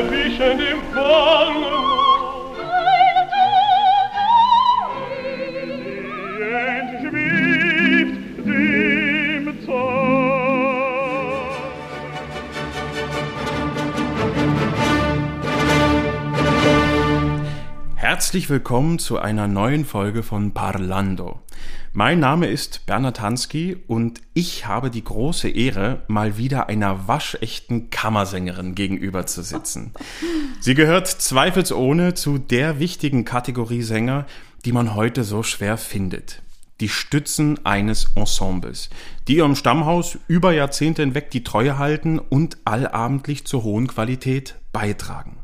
erwischen dem Zorn. Herzlich willkommen zu einer neuen Folge von Parlando. Mein Name ist Bernhard Hansky und ich habe die große Ehre, mal wieder einer waschechten Kammersängerin gegenüber zu sitzen. Sie gehört zweifelsohne zu der wichtigen Kategorie Sänger, die man heute so schwer findet. Die Stützen eines Ensembles, die ihrem Stammhaus über Jahrzehnte hinweg die Treue halten und allabendlich zur hohen Qualität beitragen.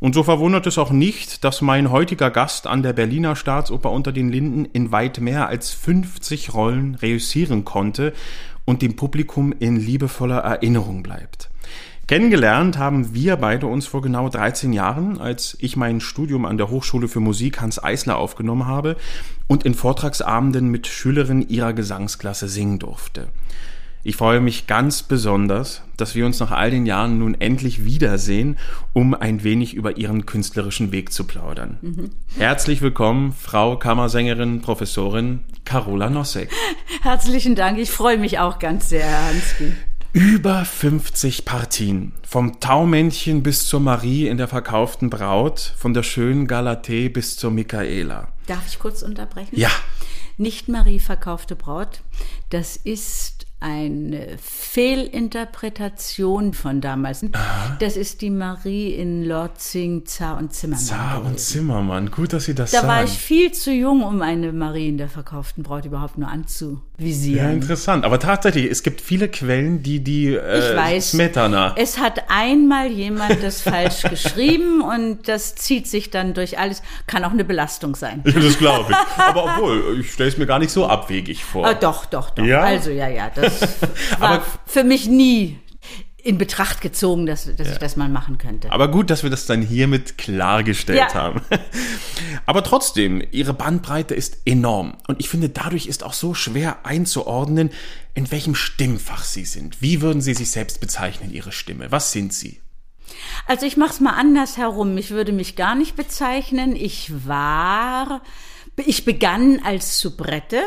Und so verwundert es auch nicht, dass mein heutiger Gast an der Berliner Staatsoper unter den Linden in weit mehr als 50 Rollen reüssieren konnte und dem Publikum in liebevoller Erinnerung bleibt. Kennengelernt haben wir beide uns vor genau 13 Jahren, als ich mein Studium an der Hochschule für Musik Hans Eisler aufgenommen habe und in Vortragsabenden mit Schülerinnen ihrer Gesangsklasse singen durfte. Ich freue mich ganz besonders, dass wir uns nach all den Jahren nun endlich wiedersehen, um ein wenig über Ihren künstlerischen Weg zu plaudern. Mhm. Herzlich willkommen, Frau Kammersängerin, Professorin Carola Nossek. Herzlichen Dank, ich freue mich auch ganz sehr, Herr Hansky. Über 50 Partien. Vom Taumännchen bis zur Marie in der verkauften Braut, von der schönen Galatee bis zur Michaela. Darf ich kurz unterbrechen? Ja. Nicht Marie verkaufte Braut, das ist eine Fehlinterpretation von damals. Aha. Das ist die Marie in Lorzing, Zar und Zimmermann. Zar und. Zimmermann, gut, dass Sie das Da sagen. war ich viel zu jung, um eine Marie in der verkauften Braut überhaupt nur anzuvisieren. ja, interessant. Aber tatsächlich, es gibt viele Quellen, die die äh, Ich weiß. Smetana. Es hat einmal jemand das falsch geschrieben und das zieht sich dann durch alles. Kann auch eine Belastung sein. Das glaube ich. Aber obwohl, ich stelle es mir gar nicht so abwegig vor. Ah, doch, doch, doch. Ja? Also ja, ja, das war Aber- für mich nie in Betracht gezogen, dass, dass ich das mal machen könnte. Aber gut, dass wir das dann hiermit klargestellt Ja. haben. Aber trotzdem, ihre Bandbreite ist enorm. Und ich finde, dadurch ist auch so schwer einzuordnen, in welchem Stimmfach sie sind. Wie würden Sie sich selbst bezeichnen, Ihre Stimme? Was sind Sie? Also ich mache es mal anders herum. Ich würde mich gar nicht bezeichnen. Ich war, ich begann als Soubrette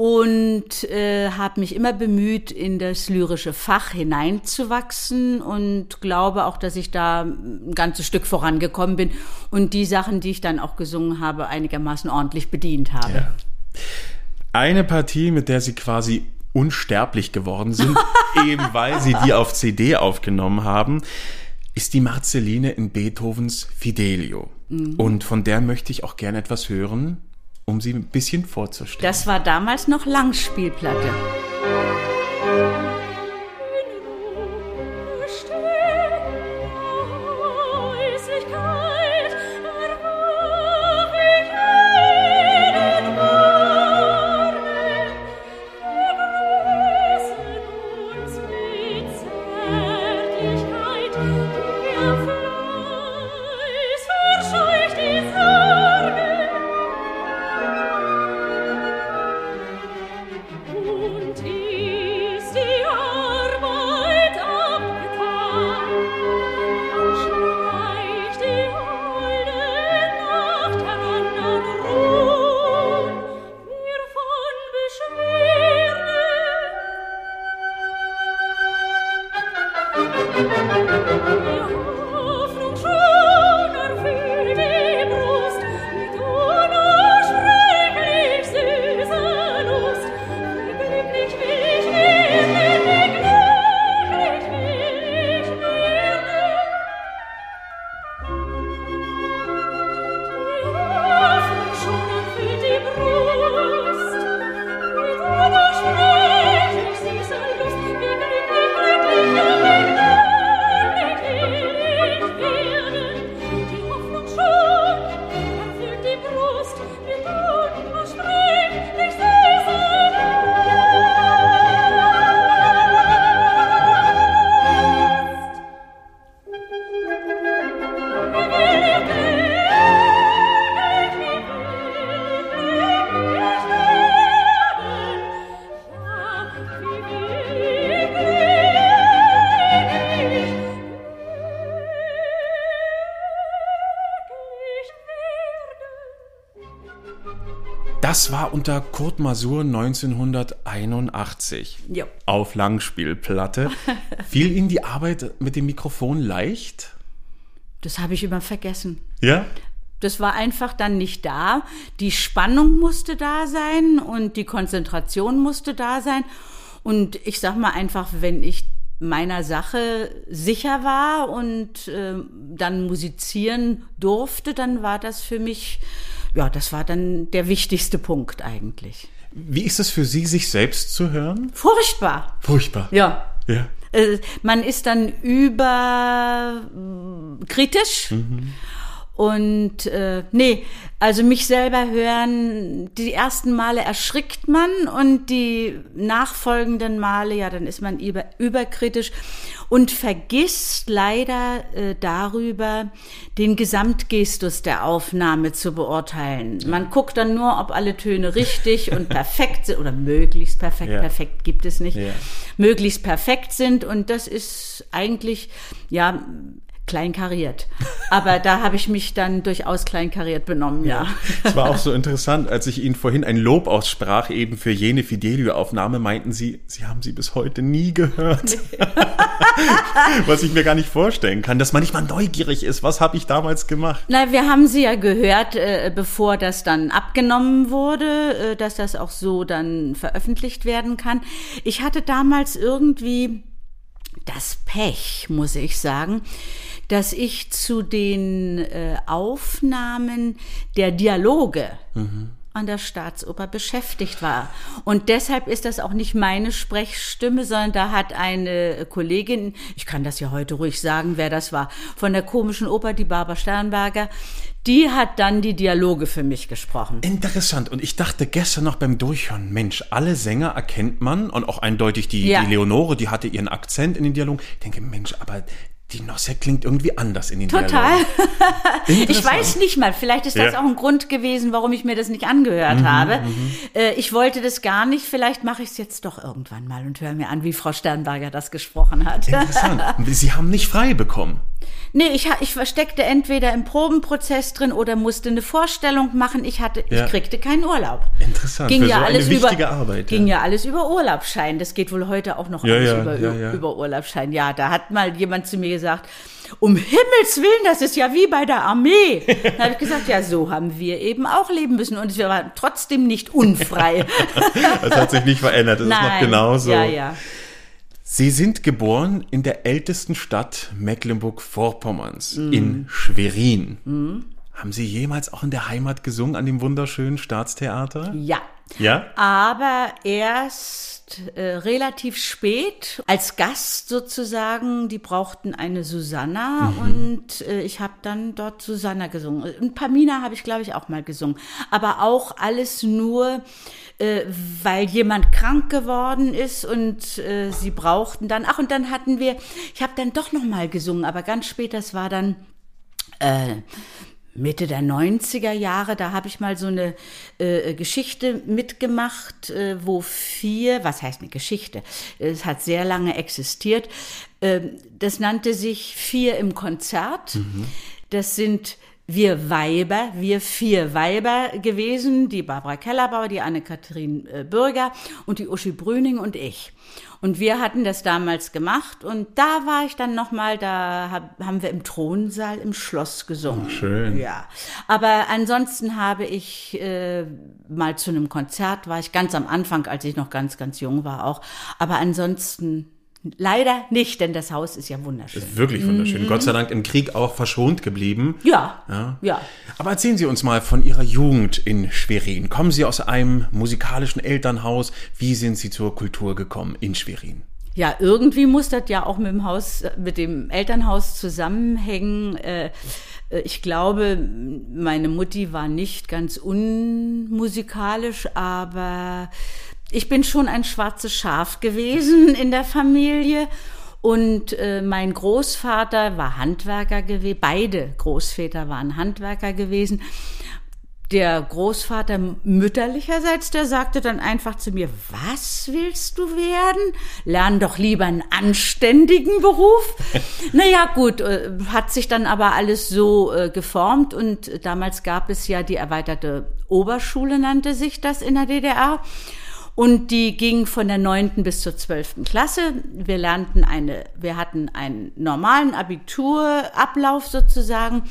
und äh, habe mich immer bemüht, in das lyrische Fach hineinzuwachsen und glaube auch, dass ich da ein ganzes Stück vorangekommen bin und die Sachen, die ich dann auch gesungen habe, einigermaßen ordentlich bedient habe. Ja. Eine Partie, mit der Sie quasi unsterblich geworden sind, eben weil Sie die auf CD aufgenommen haben, ist die Marceline in Beethovens Fidelio. Und von der möchte ich auch gerne etwas hören, um sie ein bisschen vorzustellen. Das war damals noch Langspielplatte. Unter Kurt Masur 1981. Jo. Auf Langspielplatte. Fiel Ihnen die Arbeit mit dem Mikrofon leicht? Das habe ich immer vergessen. Ja? Das war einfach dann nicht da. Die Spannung musste da sein und die Konzentration musste da sein. Und ich sag mal einfach, wenn ich meiner Sache sicher war und äh, dann musizieren durfte, dann war das für mich, ja, das war dann der wichtigste Punkt eigentlich. Wie ist es für Sie, sich selbst zu hören? Furchtbar. Furchtbar. Ja. Ja. Äh, man ist dann überkritisch. Und äh, nee, also mich selber hören, die ersten Male erschrickt man und die nachfolgenden Male, ja, dann ist man über, überkritisch und vergisst leider äh, darüber, den Gesamtgestus der Aufnahme zu beurteilen. Man guckt dann nur, ob alle Töne richtig und perfekt sind oder möglichst perfekt. Ja. Perfekt gibt es nicht. Ja. Möglichst perfekt sind und das ist eigentlich, ja, kleinkariert. Aber da habe ich mich dann durchaus kleinkariert benommen, ja. Es war auch so interessant, als ich Ihnen vorhin ein Lob aussprach, eben für jene Fidelio-Aufnahme, meinten Sie, Sie haben sie bis heute nie gehört. was ich mir gar nicht vorstellen kann, dass man nicht mal neugierig ist. Was habe ich damals gemacht? Na, wir haben sie ja gehört, äh, bevor das dann abgenommen wurde, äh, dass das auch so dann veröffentlicht werden kann. Ich hatte damals irgendwie das Pech, muss ich sagen, dass ich zu den äh, Aufnahmen der Dialoge an der Staatsoper beschäftigt war. Und deshalb ist das auch nicht meine Sprechstimme, sondern da hat eine Kollegin, ich kann das ja heute ruhig sagen, wer das war, von der komischen Oper, die Barbara Sternberger, die hat dann die Dialoge für mich gesprochen. Interessant. Und ich dachte gestern noch beim Durchhören, Mensch, alle Sänger erkennt man und auch eindeutig die, Ja. die Leonore, die hatte ihren Akzent in den Dialogen. Ich denke, Mensch, aber die Nosse klingt irgendwie anders in den Total. Ich weiß nicht mal, vielleicht ist das Ja. Mhm, auch ein Grund gewesen, warum ich mir das nicht angehört habe. Äh, ich wollte das gar nicht, vielleicht mache ich es jetzt doch irgendwann mal und höre mir an, wie Frau Sternberger das gesprochen hat. Interessant. Sie haben nicht frei bekommen. Nee, ich, ich versteckte entweder im Probenprozess drin oder musste eine Vorstellung machen. Ich hatte, Ja. ich kriegte keinen Urlaub. Interessant. Ging Für ja so eine alles wichtige über, Arbeit. ging ja. ja alles über Urlaubsschein. Das geht wohl heute auch noch Ja, alles ja, über, ja, ja. über Urlaubsschein. Ja, da hat mal jemand zu mir gesagt, um Himmels Willen, das ist ja wie bei der Armee. Da habe ich gesagt, ja, so haben wir eben auch leben müssen und wir waren trotzdem nicht unfrei. Das hat sich nicht verändert. Das ist noch genauso. Ja, ja. Sie sind geboren in der ältesten Stadt Mecklenburg-Vorpommerns, Mhm. in Schwerin. Haben Sie jemals auch in der Heimat gesungen an dem wunderschönen Staatstheater? Ja. Ja? aber erst äh, relativ spät als Gast sozusagen. Die brauchten eine Susanna und äh, ich habe dann dort Susanna gesungen. Und Pamina habe ich, glaube ich, auch mal gesungen. Aber auch alles nur, äh, weil jemand krank geworden ist und äh, sie brauchten dann. Ach, und dann hatten wir, ich habe dann doch noch mal gesungen, aber ganz spät, das war dann äh, Mitte der 90er Jahre, da habe ich mal so eine äh, Geschichte mitgemacht, äh, wo vier, was heißt eine Geschichte? Es hat sehr lange existiert. Ähm, das nannte sich Vier im Konzert. Das sind wir Weiber, wir vier Weiber gewesen, die Barbara Kellerbauer, die Anne-Kathrin äh, Bürger und die Uschi Brüning und ich. Und wir hatten das damals gemacht und da war ich dann nochmal, da hab, haben wir im Thronsaal im Schloss gesungen. schön. Ja, aber ansonsten habe ich äh, mal zu einem Konzert, war ich ganz am Anfang, als ich noch ganz, ganz jung war auch. Aber ansonsten leider nicht, denn das Haus ist ja wunderschön. Wirklich wunderschön. Gott sei Dank im Krieg auch verschont geblieben. Ja, Ja. ja. Aber erzählen Sie uns mal von Ihrer Jugend in Schwerin. Kommen Sie aus einem musikalischen Elternhaus? Wie sind Sie zur Kultur gekommen in Schwerin? Ja, irgendwie muss das ja auch mit dem Haus, mit dem Elternhaus zusammenhängen. Äh, Ich glaube, meine Mutti war nicht ganz unmusikalisch, aber ich bin schon ein schwarzes Schaf gewesen in der Familie. Und äh, mein Großvater war Handwerker gewesen, beide Großväter waren Handwerker gewesen. der Großvater mütterlicherseits, der sagte dann einfach zu mir, was willst du werden? Lern doch lieber einen anständigen Beruf. naja, gut, äh, hat sich dann aber alles so äh, geformt und damals gab es ja die erweiterte Oberschule, nannte sich das in der DDR. Und die ging von der neunten bis zur zwölften Klasse. Wir lernten eine, wir hatten einen normalen Abiturablauf sozusagen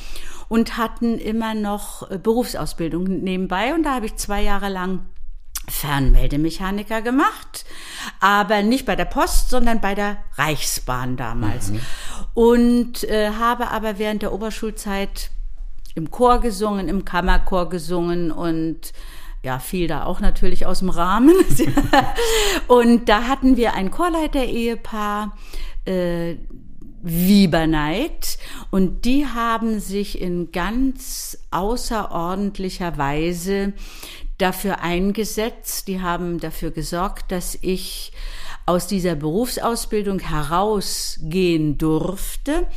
und hatten immer noch äh, Berufsausbildung nebenbei. Und da habe ich zwei Jahre lang Fernmeldemechaniker gemacht, aber nicht bei der Post, sondern bei der Reichsbahn damals. Mhm. Und äh, habe aber während der Oberschulzeit im Chor gesungen, im Kammerchor gesungen und ja, fiel da auch natürlich aus dem Rahmen. und da hatten wir ein Chorleiter-Ehepaar, äh, Wieberneid und die haben sich in ganz außerordentlicher Weise dafür eingesetzt, die haben dafür gesorgt, dass ich aus dieser Berufsausbildung herausgehen durfte.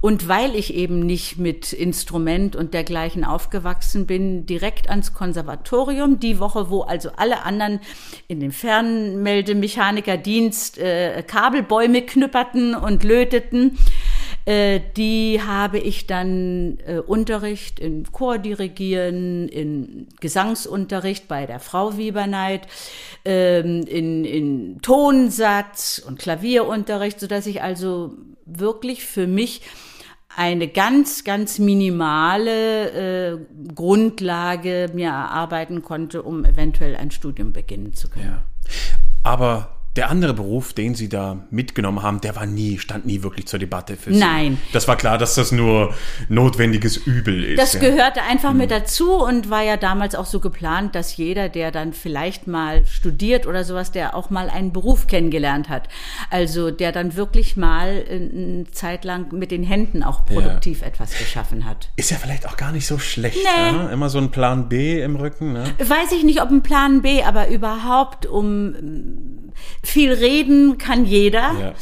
Und weil ich eben nicht mit Instrument und dergleichen aufgewachsen bin, direkt ans Konservatorium, die Woche, wo also alle anderen in dem Fernmeldemechanikerdienst äh, Kabelbäume knüpperten und löteten, äh, die habe ich dann äh, Unterricht in Chordirigieren, in Gesangsunterricht bei der Frau Wieberneid, ähm, in, in Tonsatz und Klavierunterricht, so dass ich also wirklich für mich eine ganz, ganz minimale äh, Grundlage mir erarbeiten konnte, um eventuell ein Studium beginnen zu können. Ja. Aber der andere Beruf, den Sie da mitgenommen haben, der war nie, stand nie wirklich zur Debatte für Sie. Nein. Das war klar, dass das nur notwendiges Übel ist. Das ja. gehörte einfach mhm. mit dazu und war ja damals auch so geplant, dass jeder, der dann vielleicht mal studiert oder sowas, der auch mal einen Beruf kennengelernt hat. Also der dann wirklich mal eine Zeit lang mit den Händen auch produktiv ja. etwas geschaffen hat. Ist ja vielleicht auch gar nicht so schlecht. Nee. Ne? Immer so ein Plan B im Rücken. Ne? Weiß ich nicht, ob ein Plan B, aber überhaupt um viel reden kann jeder.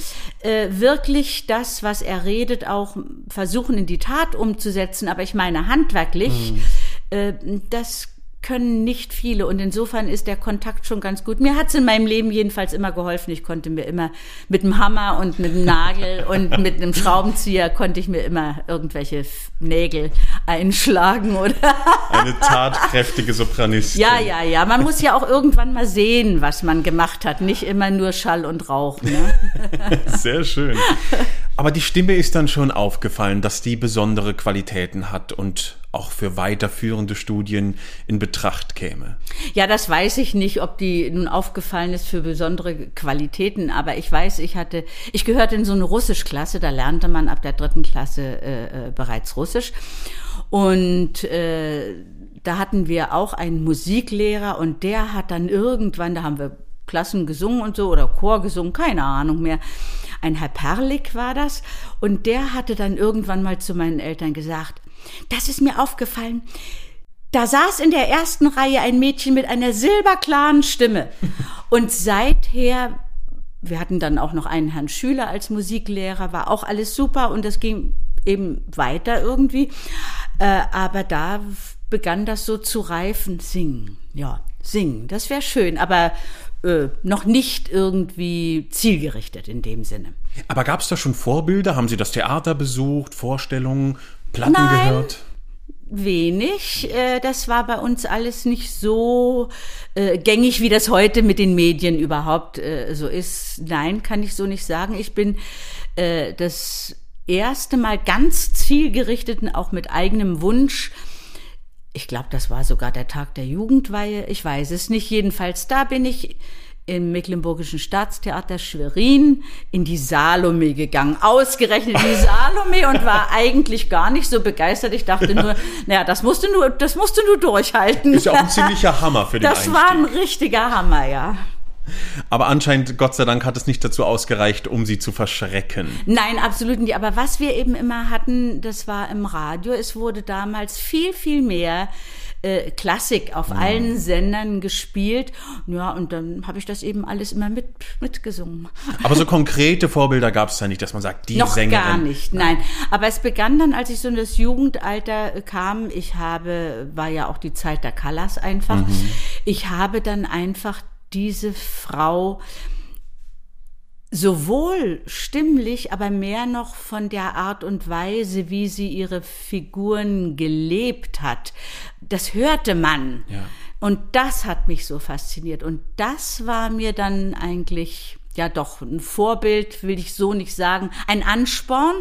Ja. Äh, wirklich das, was er redet, auch versuchen in die Tat umzusetzen. Aber ich meine handwerklich, mhm. äh, das können nicht viele und insofern ist der Kontakt schon ganz gut. Mir hat es in meinem Leben jedenfalls immer geholfen. Ich konnte mir immer mit dem Hammer und mit dem Nagel und mit einem Schraubenzieher konnte ich mir immer irgendwelche Nägel einschlagen oder eine tatkräftige Sopranistin. Ja, ja, ja. Man muss ja auch irgendwann mal sehen, was man gemacht hat, nicht immer nur Schall und Rauch. Ne? Sehr schön. Aber die Stimme ist dann schon aufgefallen, dass die besondere Qualitäten hat und auch für weiterführende Studien in Betracht käme. Ja, das weiß ich nicht, ob die nun aufgefallen ist für besondere Qualitäten, aber ich weiß, ich hatte, ich gehörte in so eine Russischklasse, da lernte man ab der dritten Klasse äh, äh, bereits Russisch und äh, da hatten wir auch einen Musiklehrer und der hat dann irgendwann, da haben wir Klassen gesungen und so oder Chor gesungen, keine Ahnung mehr. Ein Herr Perlik war das und der hatte dann irgendwann mal zu meinen Eltern gesagt, das ist mir aufgefallen. Da saß in der ersten Reihe ein Mädchen mit einer silberklaren Stimme. Und seither, wir hatten dann auch noch einen Herrn Schüler als Musiklehrer, war auch alles super und das ging eben weiter irgendwie. Äh, aber da begann das so zu reifen. Singen, ja, singen, das wäre schön, aber äh, noch nicht irgendwie zielgerichtet in dem Sinne. Aber gab es da schon Vorbilder? Haben Sie das Theater besucht, Vorstellungen? Platten Nein, gehört? Wenig. Äh, das war bei uns alles nicht so äh, gängig, wie das heute mit den Medien überhaupt äh, so ist. Nein, kann ich so nicht sagen. Ich bin das erste Mal ganz zielgerichteten, auch mit eigenem Wunsch. Ich glaube, das war sogar der Tag der Jugendweihe. Ich weiß es nicht. Jedenfalls, da bin ich im Mecklenburgischen Staatstheater Schwerin in die Salome gegangen. Ausgerechnet in die Salome und war eigentlich gar nicht so begeistert. Ich dachte nur, naja, das musst du nur, das musst du nur durchhalten. Ist ja auch ein ziemlicher Hammer für den Das Einstieg. war ein richtiger Hammer, ja. Aber anscheinend, Gott sei Dank, hat es nicht dazu ausgereicht, um sie zu verschrecken. Nein, absolut nicht. Aber was wir eben immer hatten, das war im Radio. Es wurde damals viel, viel mehr äh, Klassik auf allen Sendern gespielt. Ja, und dann habe ich das eben alles immer mit, mitgesungen. Aber so konkrete Vorbilder gab es da nicht, dass man sagt, die Noch Sängerin. gar nicht, nein. Aber es begann dann, als ich so in das Jugendalter äh, kam. Ich habe, war ja auch die Zeit der Callas einfach. Ich habe dann einfach diese Frau sowohl stimmlich, aber mehr noch von der Art und Weise, wie sie ihre Figuren gelebt hat. Das hörte man. Ja. Und das hat mich so fasziniert. Und das war mir dann eigentlich, ja doch, ein Vorbild, will ich so nicht sagen, ein Ansporn,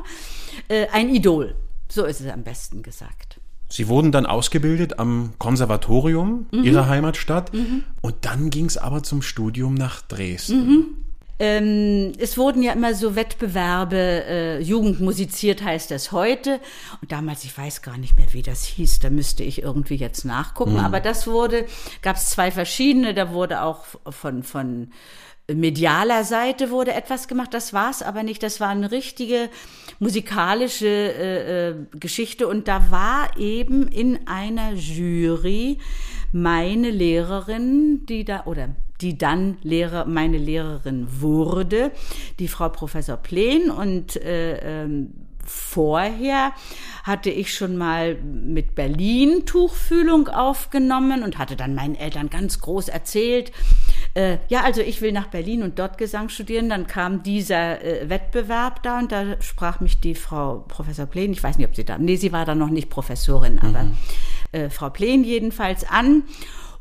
äh, ein Idol. So ist es am besten gesagt. Sie wurden dann ausgebildet am Konservatorium Mhm. ihrer Heimatstadt und dann ging es aber zum Studium nach Dresden. Ähm, es wurden ja immer so Wettbewerbe, äh, Jugend musiziert heißt das heute. Und damals, ich weiß gar nicht mehr, wie das hieß, da müsste ich irgendwie jetzt nachgucken. Aber das wurde, gab es zwei verschiedene, da wurde auch von, von medialer Seite wurde etwas gemacht, das war's aber nicht. Das war eine richtige musikalische äh, äh, Geschichte und da war eben in einer Jury meine Lehrerin, die da oder die dann Lehrer, meine Lehrerin wurde, die Frau Professor Plen und äh, ähm, vorher hatte ich schon mal mit Berlin Tuchfühlung aufgenommen und hatte dann meinen Eltern ganz groß erzählt, äh, ja, also ich will nach Berlin und dort Gesang studieren. Dann kam dieser äh, Wettbewerb da und da sprach mich die Frau Professor Plen, ich weiß nicht, ob sie da, nee, sie war da noch nicht Professorin, aber äh, Frau Plen jedenfalls an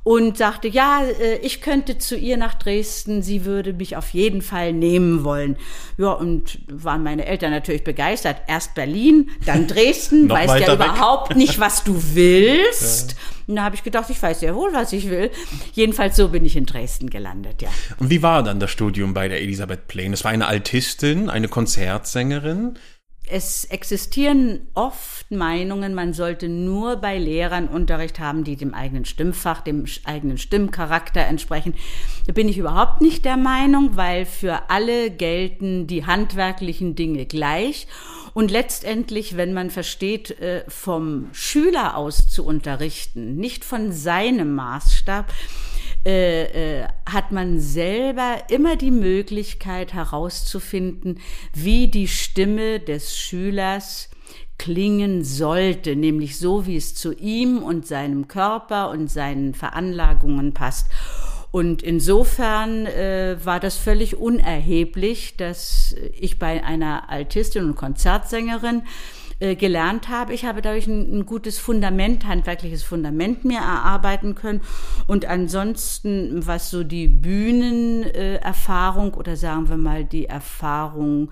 und sagte, ja, äh, ich könnte zu ihr nach Dresden, sie würde mich auf jeden Fall nehmen wollen. Ja, und waren meine Eltern natürlich begeistert. Erst Berlin, dann Dresden, weißt ja weg. überhaupt nicht, was du willst. Und da habe ich gedacht, ich weiß sehr wohl, was ich will. Jedenfalls so bin ich in Dresden gelandet, ja. Und wie war dann das Studium bei der Elisabeth Plain? Es war eine Altistin, eine Konzertsängerin. Es existieren oft Meinungen, man sollte nur bei Lehrern Unterricht haben, die dem eigenen Stimmfach, dem eigenen Stimmcharakter entsprechen. Da bin ich überhaupt nicht der Meinung, weil für alle gelten die handwerklichen Dinge gleich. Und letztendlich, wenn man versteht, äh, vom Schüler aus zu unterrichten, nicht von seinem Maßstab, äh, äh, hat man selber immer die Möglichkeit herauszufinden, wie die Stimme des Schülers klingen sollte, nämlich so, wie es zu ihm und seinem Körper und seinen Veranlagungen passt. Und insofern äh, war das völlig unerheblich, dass ich bei einer Altistin und Konzertsängerin äh, gelernt habe. Ich habe dadurch ein, ein gutes Fundament, handwerkliches Fundament mir erarbeiten können. Und ansonsten, was so die Bühnenerfahrung äh, oder sagen wir mal die Erfahrung,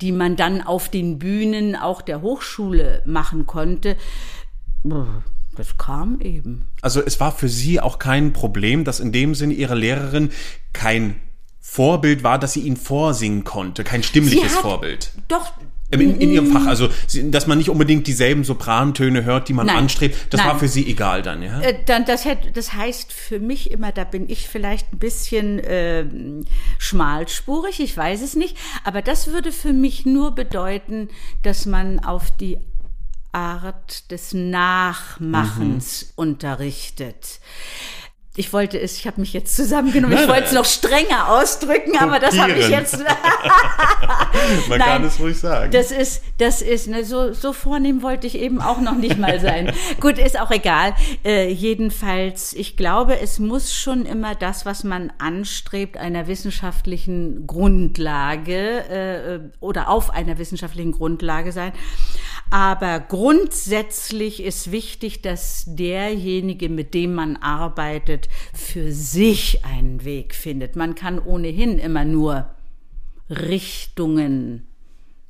die man dann auf den Bühnen auch der Hochschule machen konnte, das kam eben. Also es war für sie auch kein Problem, dass in dem Sinne ihre Lehrerin kein Vorbild war, dass sie ihn vorsingen konnte, kein stimmliches hat- Vorbild. Doch. In, in ihrem Fach, also sie- dass man nicht unbedingt dieselben Soprantöne hört, die man Nein. anstrebt, das Nein. war für sie egal dann, ja? Äh, dann das hätte, das heißt für mich immer, da bin ich vielleicht ein bisschen ähm, schmalspurig, ich weiß es nicht, aber das würde für mich nur bedeuten, dass man auf die Art des Nachmachens Mhm. unterrichtet. Ich wollte es, ich habe mich jetzt zusammengenommen, ich Nein, wollte es noch strenger ausdrücken, aber das habe ich Kopieren. jetzt. man nein, kann es ruhig sagen. Das ist, das ist, ne, so, so vornehm wollte ich eben auch noch nicht mal sein. Gut, ist auch egal. Äh, jedenfalls, ich glaube, es muss schon immer das, was man anstrebt, einer wissenschaftlichen Grundlage äh, oder auf einer wissenschaftlichen Grundlage sein. Aber grundsätzlich ist wichtig, dass derjenige, mit dem man arbeitet, für sich einen Weg findet. Man kann ohnehin immer nur Richtungen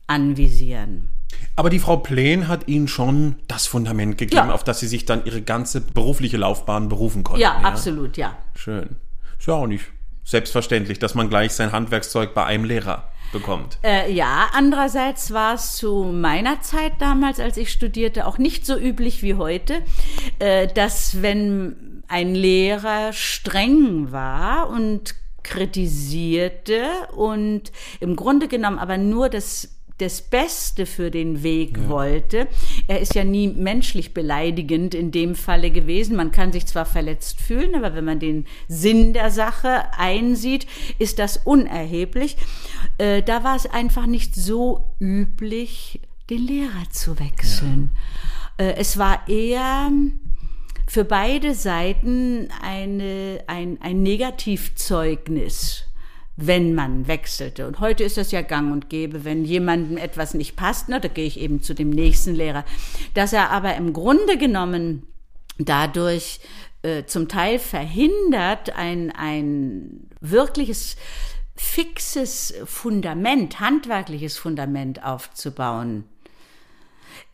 anvisieren. Aber die Frau Plen hat ihnen schon das Fundament gegeben, Ja. auf das sie sich dann ihre ganze berufliche Laufbahn berufen konnten. Ja, absolut, ja. Schön. Ist ja auch nicht selbstverständlich, dass man gleich sein Handwerkszeug bei einem Lehrer bekommt. Äh, ja, andererseits war es zu meiner Zeit damals, als ich studierte, auch nicht so üblich wie heute, äh, dass wenn ein Lehrer streng war und kritisierte und im Grunde genommen aber nur das das Beste für den Weg wollte. Er ist ja nie menschlich beleidigend in dem Falle gewesen. Man kann sich zwar verletzt fühlen, aber wenn man den Sinn der Sache einsieht, ist das unerheblich. Äh, da war es einfach nicht so üblich, den Lehrer zu wechseln. Äh, es war eher für beide Seiten eine, ein, ein Negativzeugnis, wenn man wechselte. Und heute ist das ja gang und gäbe, wenn jemandem etwas nicht passt, na, da gehe ich eben zu dem nächsten Lehrer. Dass er aber im Grunde genommen dadurch äh, zum Teil verhindert, ein, ein wirkliches fixes Fundament, handwerkliches Fundament aufzubauen.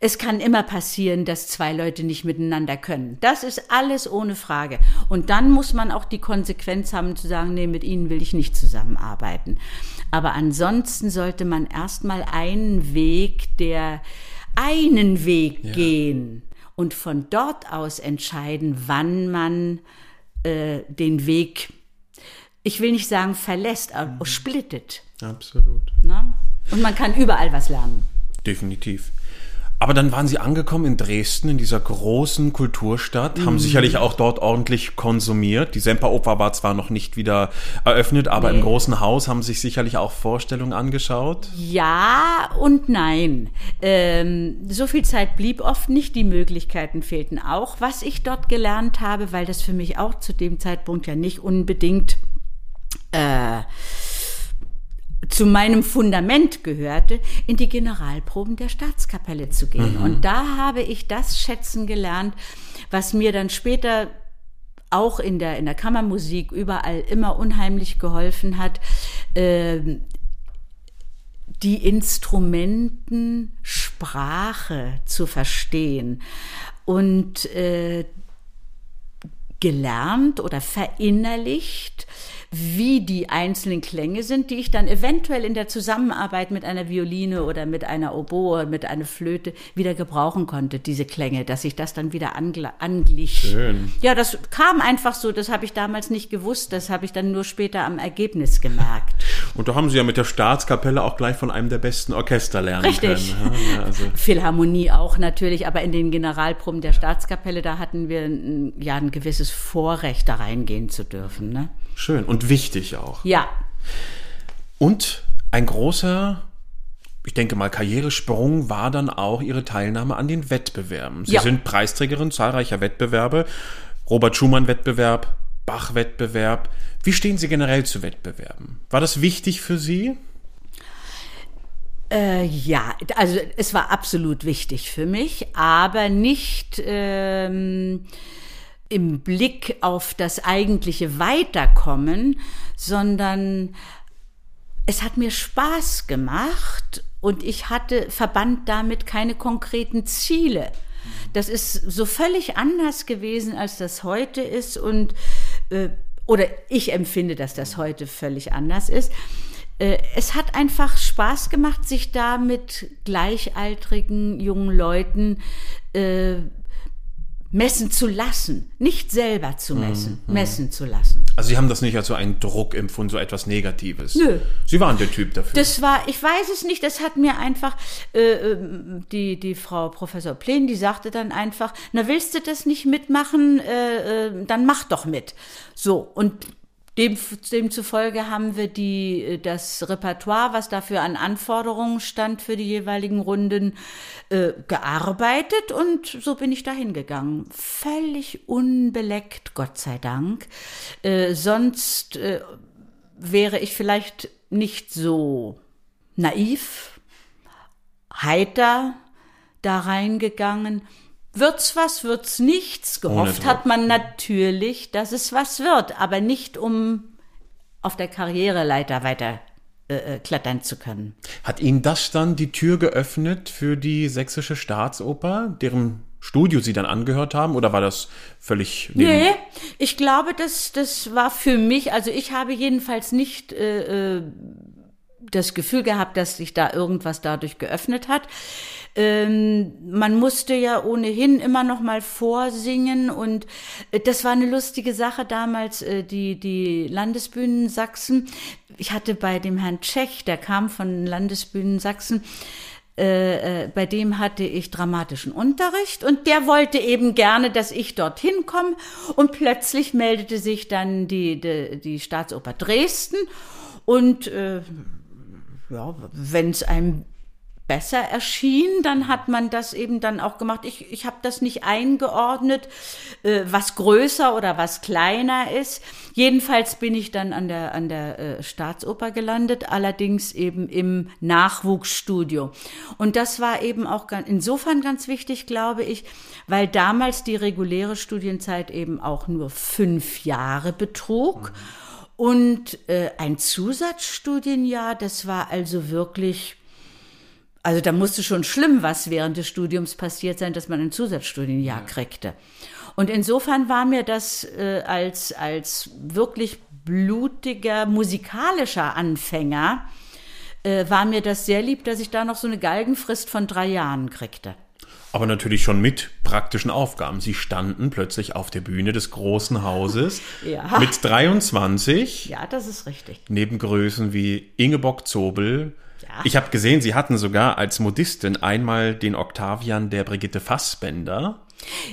Es kann immer passieren, dass zwei Leute nicht miteinander können. Das ist alles ohne Frage. Und dann muss man auch die Konsequenz haben zu sagen, nee, mit ihnen will ich nicht zusammenarbeiten. Aber ansonsten sollte man erstmal einen Weg, der einen Weg gehen und von dort aus entscheiden, wann man äh, den Weg, ich will nicht sagen verlässt, aber splittet. Absolut. Ne? Und man kann überall was lernen. Definitiv. Aber dann waren Sie angekommen in Dresden, in dieser großen Kulturstadt, haben sicherlich auch dort ordentlich konsumiert. Die Semperoper war zwar noch nicht wieder eröffnet, aber im großen Haus haben sich sicherlich auch Vorstellungen angeschaut. Ja und nein. Ähm, so viel Zeit blieb oft nicht, die Möglichkeiten fehlten auch. Was ich dort gelernt habe, weil das für mich auch zu dem Zeitpunkt ja nicht unbedingt äh, zu meinem Fundament gehörte, in die Generalproben der Staatskapelle zu gehen. Und da habe ich das schätzen gelernt, was mir dann später auch in der, in der Kammermusik überall immer unheimlich geholfen hat, ähm, die Instrumentensprache zu verstehen und äh, gelernt oder verinnerlicht, wie die einzelnen Klänge sind, die ich dann eventuell in der Zusammenarbeit mit einer Violine oder mit einer Oboe, mit einer Flöte wieder gebrauchen konnte, diese Klänge, dass ich das dann wieder angl anglich. Schön. Ja, das kam einfach so, das habe ich damals nicht gewusst, das habe ich dann nur später am Ergebnis gemerkt. Und da haben Sie ja mit der Staatskapelle auch gleich von einem der besten Orchester lernen Richtig. können. Ja, also Philharmonie auch natürlich, aber in den Generalproben der Staatskapelle, da hatten wir ein, ja ein gewisses Vorrecht, da reingehen zu dürfen. Ne? schön und wichtig auch. Ja, Und ein großer, ich denke mal, Karrieresprung war dann auch Ihre Teilnahme an den Wettbewerben. Sie Ja. sind Preisträgerin zahlreicher Wettbewerbe, Robert Schumann-Wettbewerb, Bach-Wettbewerb. Wie stehen Sie generell zu Wettbewerben? War das wichtig für Sie? Äh, ja, also es war absolut wichtig für mich, aber nicht ähm, im Blick auf das eigentliche Weiterkommen, sondern es hat mir Spaß gemacht und ich hatte verband damit keine konkreten Ziele. Das ist so völlig anders gewesen, als das heute ist und äh, oder ich empfinde, dass das heute völlig anders ist. Äh, es hat einfach Spaß gemacht, sich da mit gleichaltrigen jungen Leuten äh, messen zu lassen, nicht selber zu messen, messen zu lassen. Also Sie haben das nicht als so einen Druck empfunden, so etwas Negatives. Nö. Sie waren der Typ dafür. Das war, ich weiß es nicht, das hat mir einfach, äh, ähm, die, die Frau Professor Plen, die sagte dann einfach, na willst du das nicht mitmachen, äh, äh, dann mach doch mit. So, und dem, demzufolge haben wir die, äh, das Repertoire, was dafür an Anforderungen stand für die jeweiligen Runden, äh, gearbeitet und so bin ich dahin gegangen. Völlig unbeleckt, Gott sei Dank. Äh, sonst äh, wäre ich vielleicht nicht so naiv, heiter da reingegangen. Wird's was, wird's nichts? Gehofft hat man natürlich, dass es was wird, aber nicht um auf der Karriereleiter weiter äh, äh, klettern zu können. Hat Ihnen das dann die Tür geöffnet für die Sächsische Staatsoper, deren Studio Sie dann angehört haben? Oder war das völlig Nee, ich glaube, das, das war für mich, also ich habe jedenfalls nicht äh, äh, das Gefühl gehabt, dass sich da irgendwas dadurch geöffnet hat. Ähm, man musste ja ohnehin immer noch mal vorsingen und äh, das war eine lustige Sache damals, äh, die, die Landesbühnen Sachsen. Ich hatte bei dem Herrn Tschech, der kam von Landesbühnen Sachsen, äh, bei dem hatte ich dramatischen Unterricht und der wollte eben gerne, dass ich dorthin komme und plötzlich meldete sich dann die, die, die Staatsoper Dresden und äh, ja, wenn es einem besser erschien, dann hat man das eben dann auch gemacht. Ich, ich habe das nicht eingeordnet, äh, was größer oder was kleiner ist. Jedenfalls bin ich dann an der, an der äh, Staatsoper gelandet, allerdings eben im Nachwuchsstudio. Und das war eben auch ganz, insofern ganz wichtig, glaube ich, weil damals die reguläre Studienzeit eben auch nur fünf Jahre betrug. Und äh, ein Zusatzstudienjahr, das war also wirklich also da musste schon schlimm was während des Studiums passiert sein, dass man ein Zusatzstudienjahr ja. kriegte. Und insofern war mir das äh, als, als wirklich blutiger musikalischer Anfänger, äh, war mir das sehr lieb, dass ich da noch so eine Galgenfrist von drei Jahren kriegte. Aber natürlich schon mit praktischen Aufgaben. Sie standen plötzlich auf der Bühne des großen Hauses ja. mit 23. Ja, das ist richtig. Neben Größen wie Ingeborg Zobel, ich habe gesehen, Sie hatten sogar als Modistin einmal den Octavian der Brigitte Fassbender.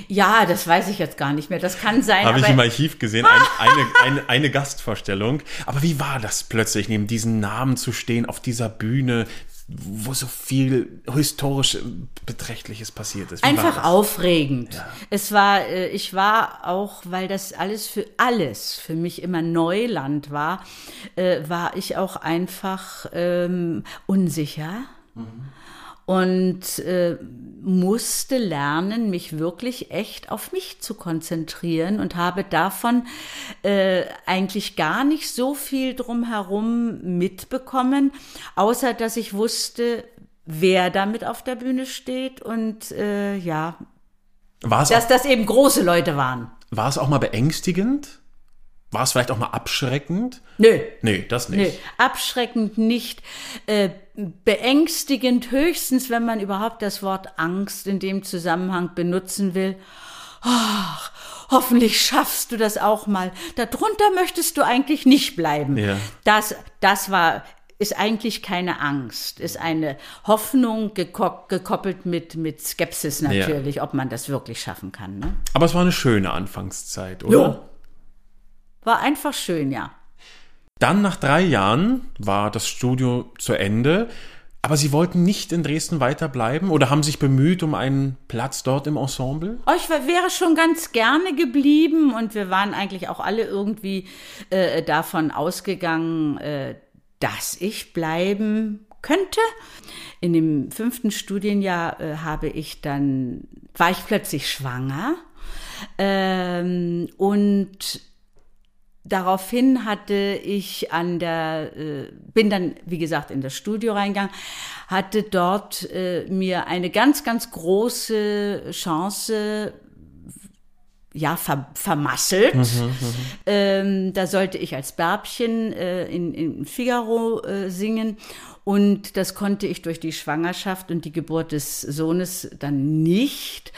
Ja, das weiß ich jetzt gar nicht mehr. Das kann sein. Habe ich im Archiv gesehen, ein, eine, eine, eine Gastvorstellung. Aber wie war das plötzlich, neben diesen Namen zu stehen, auf dieser Bühne? Wo so viel historisch Beträchtliches passiert ist. Wie Einfach aufregend. Ja. Es war, äh, ich war auch, weil das alles für alles für mich immer Neuland war, äh, war ich auch einfach ähm, unsicher. Mhm und äh, musste lernen, mich wirklich echt auf mich zu konzentrieren und habe davon äh, eigentlich gar nicht so viel drumherum mitbekommen, außer dass ich wusste, wer damit auf der Bühne steht und äh, ja, War's dass auch, das eben große Leute waren. War es auch mal beängstigend? War es vielleicht auch mal abschreckend? Nö. Nee, das nicht. Nö, abschreckend nicht. Äh, beängstigend höchstens, wenn man überhaupt das Wort Angst in dem Zusammenhang benutzen will. Ach, hoffentlich schaffst du das auch mal. Darunter möchtest du eigentlich nicht bleiben. Ja. Das, das war ist eigentlich keine Angst, ist eine Hoffnung gekoppelt mit, mit Skepsis natürlich, ja. ob man das wirklich schaffen kann. Ne? Aber es war eine schöne Anfangszeit, oder? Jo. War einfach schön, ja. Dann nach drei Jahren war das Studio zu Ende. Aber Sie wollten nicht in Dresden weiterbleiben oder haben sich bemüht um einen Platz dort im Ensemble? Oh, ich wäre schon ganz gerne geblieben und wir waren eigentlich auch alle irgendwie äh, davon ausgegangen, äh, dass ich bleiben könnte. In dem fünften Studienjahr äh, habe ich dann, war ich plötzlich schwanger ähm, und Daraufhin hatte ich an der, äh, bin dann, wie gesagt, in das Studio reingegangen, hatte dort äh, mir eine ganz, ganz große Chance ja, ver vermasselt. Mhm, mhm, ähm, da sollte ich als Bärbchen äh, in, in Figaro äh, singen. Und das konnte ich durch die Schwangerschaft und die Geburt des Sohnes dann nicht.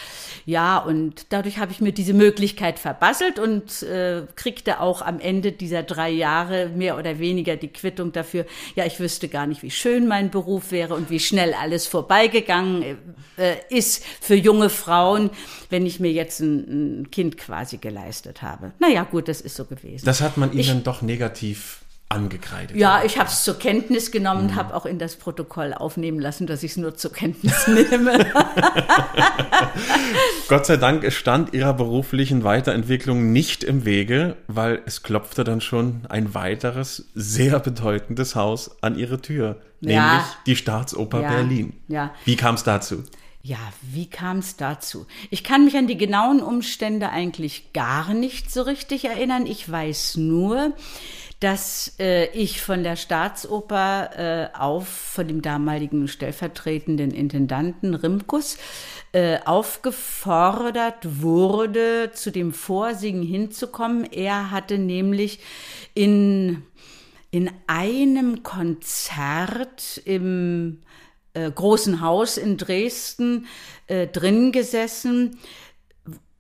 Ja, und dadurch habe ich mir diese Möglichkeit verbasselt und äh, kriegte auch am Ende dieser drei Jahre mehr oder weniger die Quittung dafür. Ja, ich wüsste gar nicht, wie schön mein Beruf wäre und wie schnell alles vorbeigegangen äh, ist für junge Frauen, wenn ich mir jetzt ein, ein Kind quasi geleistet habe. Naja, gut, das ist so gewesen. Das hat man Ihnen ich, doch negativ angekreidet. Ja, ich habe es zur Kenntnis genommen und mhm. habe auch in das Protokoll aufnehmen lassen, dass ich es nur zur Kenntnis nehme. Gott sei Dank, es stand ihrer beruflichen Weiterentwicklung nicht im Wege, weil es klopfte dann schon ein weiteres, sehr bedeutendes Haus an ihre Tür, ja. nämlich die Staatsoper ja. Berlin. Ja. Wie kam es dazu? Ja, wie kam es dazu? Ich kann mich an die genauen Umstände eigentlich gar nicht so richtig erinnern. Ich weiß nur, dass äh, ich von der Staatsoper äh, auf, von dem damaligen stellvertretenden Intendanten Rimkus, äh, aufgefordert wurde, zu dem Vorsingen hinzukommen. Er hatte nämlich in in einem Konzert im äh, großen Haus in Dresden äh, drin gesessen,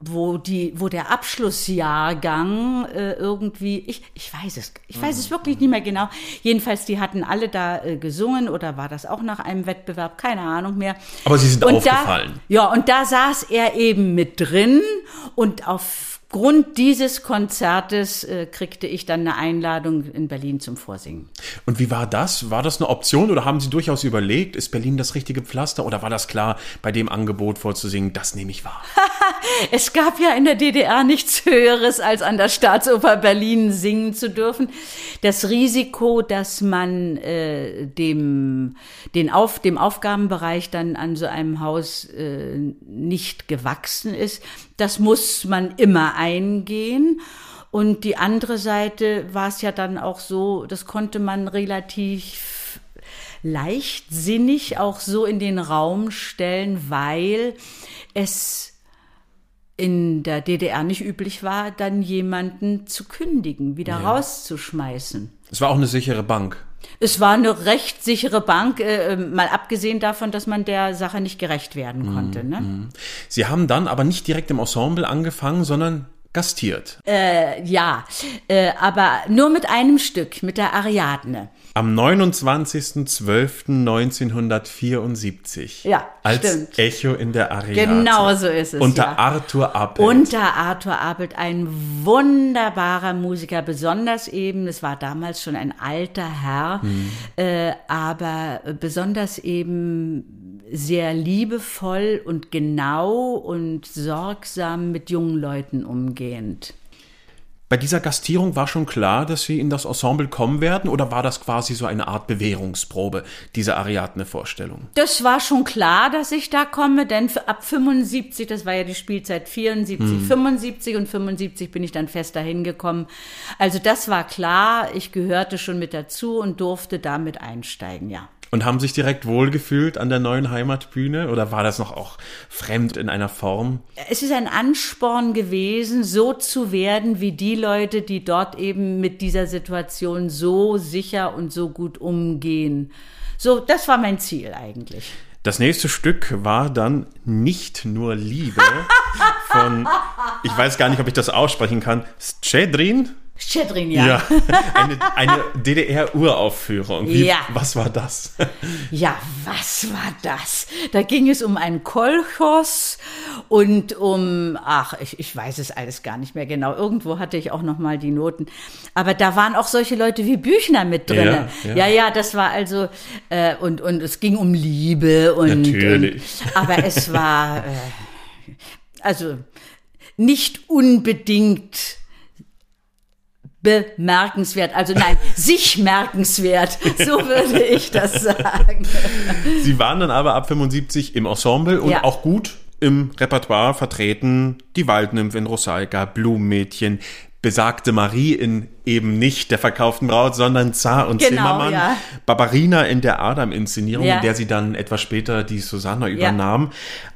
wo die, wo der Abschlussjahrgang äh, irgendwie, ich, ich weiß es, ich weiß es wirklich nicht mehr genau. Jedenfalls, die hatten alle da äh, gesungen oder war das auch nach einem Wettbewerb, keine Ahnung mehr. Aber sie sind Und aufgefallen. Da, ja, und da saß er eben mit drin und aufgrund dieses Konzertes äh, kriegte ich dann eine Einladung in Berlin zum Vorsingen. Und wie war das? War das eine Option oder haben Sie durchaus überlegt, ist Berlin das richtige Pflaster oder war das klar, bei dem Angebot vorzusingen, das nehme ich wahr? Es gab ja in der DDR nichts Höheres, als an der Staatsoper Berlin singen zu dürfen. Das Risiko, dass man äh, dem, den Auf, dem Aufgabenbereich dann an so einem Haus äh, nicht gewachsen ist, das muss man immer eingehen. Und die andere Seite war es ja dann auch so, das konnte man relativ leichtsinnig auch so in den Raum stellen, weil es in der DDR nicht üblich war, dann jemanden zu kündigen, wieder rauszuschmeißen. Es war auch eine sichere Bank. Es war eine recht sichere Bank, äh, mal abgesehen davon, dass man der Sache nicht gerecht werden konnte. Ne? Sie haben dann aber nicht direkt im Ensemble angefangen, sondern gastiert. Äh, ja, äh, aber nur mit einem Stück, mit der Ariadne. Am 29.12.1974. Ja, Als stimmt. Echo in der Ariadne. Genau so ist es. Unter ja. Arthur Appelt. Unter Arthur Abelt, ein wunderbarer Musiker, besonders eben, es war damals schon ein alter Herr, äh, aber besonders eben sehr liebevoll und genau und sorgsam mit jungen Leuten umgehend. Bei dieser Gastierung war schon klar, dass Sie in das Ensemble kommen werden oder war das quasi so eine Art Bewährungsprobe, diese Ariadne-Vorstellung? Das war schon klar, dass ich da komme, denn ab 75, das war ja die Spielzeit 74, 75 und 75 bin ich dann fest dahin gekommen. Also das war klar, ich gehörte schon mit dazu und durfte damit einsteigen, ja. Und haben sich direkt wohlgefühlt an der neuen Heimatbühne oder war das noch auch fremd in einer Form? Es ist ein Ansporn gewesen, so zu werden wie die Leute, die dort eben mit dieser Situation so sicher und so gut umgehen. So, das war mein Ziel eigentlich. Das nächste Stück war dann nicht nur Liebe von, ich weiß gar nicht, ob ich das aussprechen kann, Scedrin? Schedrin, ja. Eine, eine DDR-Uraufführung. Ja. Was war das? Ja, was war das? Da ging es um einen Kolchos und um, ach, ich, ich weiß es alles gar nicht mehr genau. Irgendwo hatte ich auch noch mal die Noten. Aber da waren auch solche Leute wie Büchner mit drin. Ja, Ja, ja. ja, das war also, äh, und, und es ging um Liebe und. Natürlich. Und, aber es war, äh, also, nicht unbedingt bemerkenswert, also nein, sich merkenswert, so würde ich das sagen. Sie waren dann aber ab 75 im Ensemble und Ja. auch gut im Repertoire vertreten. Die Waldnymphe in Rosalka, Blumenmädchen, besagte Marie in eben nicht der verkauften Braut, sondern Zar und Genau, Zimmermann. ja. Barbarina in der Adam-Inszenierung, Ja. in der sie dann etwas später die Susanna übernahm.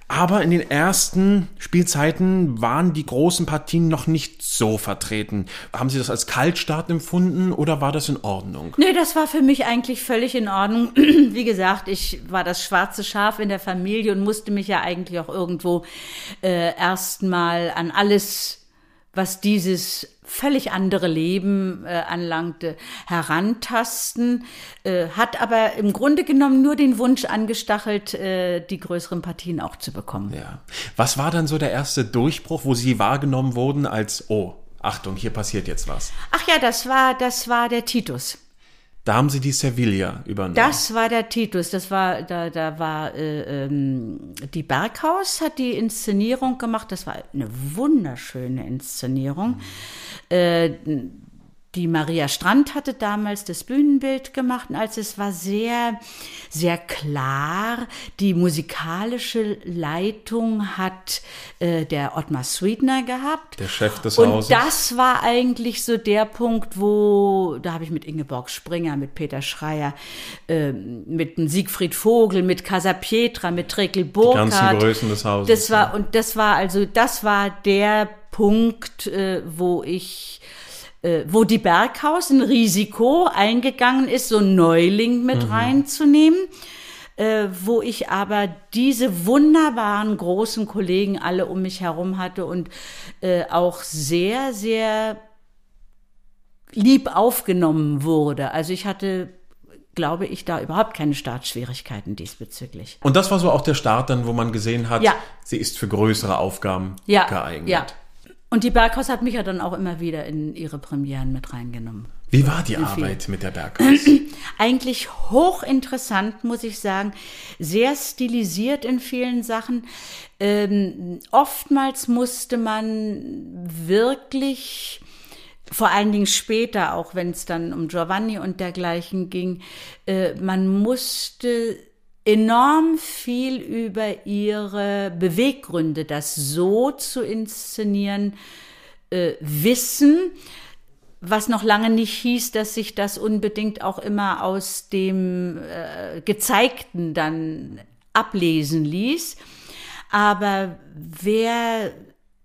Aber in den ersten Spielzeiten waren die großen Partien noch nicht so vertreten. Haben Sie das als Kaltstart empfunden oder war das in Ordnung? Nee, das war für mich eigentlich völlig in Ordnung. Wie gesagt, ich war das schwarze Schaf in der Familie und musste mich ja eigentlich auch irgendwo äh, erstmal an alles, was dieses völlig andere Leben äh, anlangte, herantasten, äh, hat aber im Grunde genommen nur den Wunsch angestachelt, äh, die größeren Partien auch zu bekommen. Ja. Was war dann so der erste Durchbruch, wo Sie wahrgenommen wurden als, oh, Achtung, hier passiert jetzt was? Ach ja, das war, das war der Titus. Da haben Sie die Sevilla übernommen. Das war der Titus. Das war, da, da war äh, ähm, die Berghaus hat die Inszenierung gemacht. Das war eine wunderschöne Inszenierung. Äh, die Maria Strand hatte damals das Bühnenbild gemacht, und als es war sehr, sehr klar. Die musikalische Leitung hat äh, der Ottmar Sweetner gehabt. Der Chef des Und Hauses. das war eigentlich so der Punkt, wo, da habe ich mit Ingeborg Springer, mit Peter Schreier, ähm, mit dem Siegfried Vogel, mit Casa Pietra, mit Trekel Burkhardt. ganzen Größen des Hauses, Das war, und das war also, das war der Punkt, äh, wo ich äh, wo die Berghaus ein Risiko eingegangen ist, so einen Neuling mit reinzunehmen äh, wo ich aber diese wunderbaren großen Kollegen alle um mich herum hatte und äh, auch sehr, sehr lieb aufgenommen wurde. Also ich hatte, glaube ich, da überhaupt keine Startschwierigkeiten diesbezüglich. Und das war so auch der Start dann, wo man gesehen hat, Ja. sie ist für größere Aufgaben Ja, geeignet. ja. Und die Berghaus hat mich ja dann auch immer wieder in ihre Premieren mit reingenommen. Wie war die. Arbeit mit der Berghaus? eigentlich hochinteressant, muss ich sagen. Sehr stilisiert in vielen Sachen. Ähm, oftmals musste man wirklich, vor allen Dingen später, auch wenn es dann um Giovanni und dergleichen ging, äh, man musste enorm viel über ihre Beweggründe, das so zu inszenieren, äh, wissen was noch lange nicht hieß, dass sich das unbedingt auch immer aus dem äh, Gezeigten dann ablesen ließ. Aber wer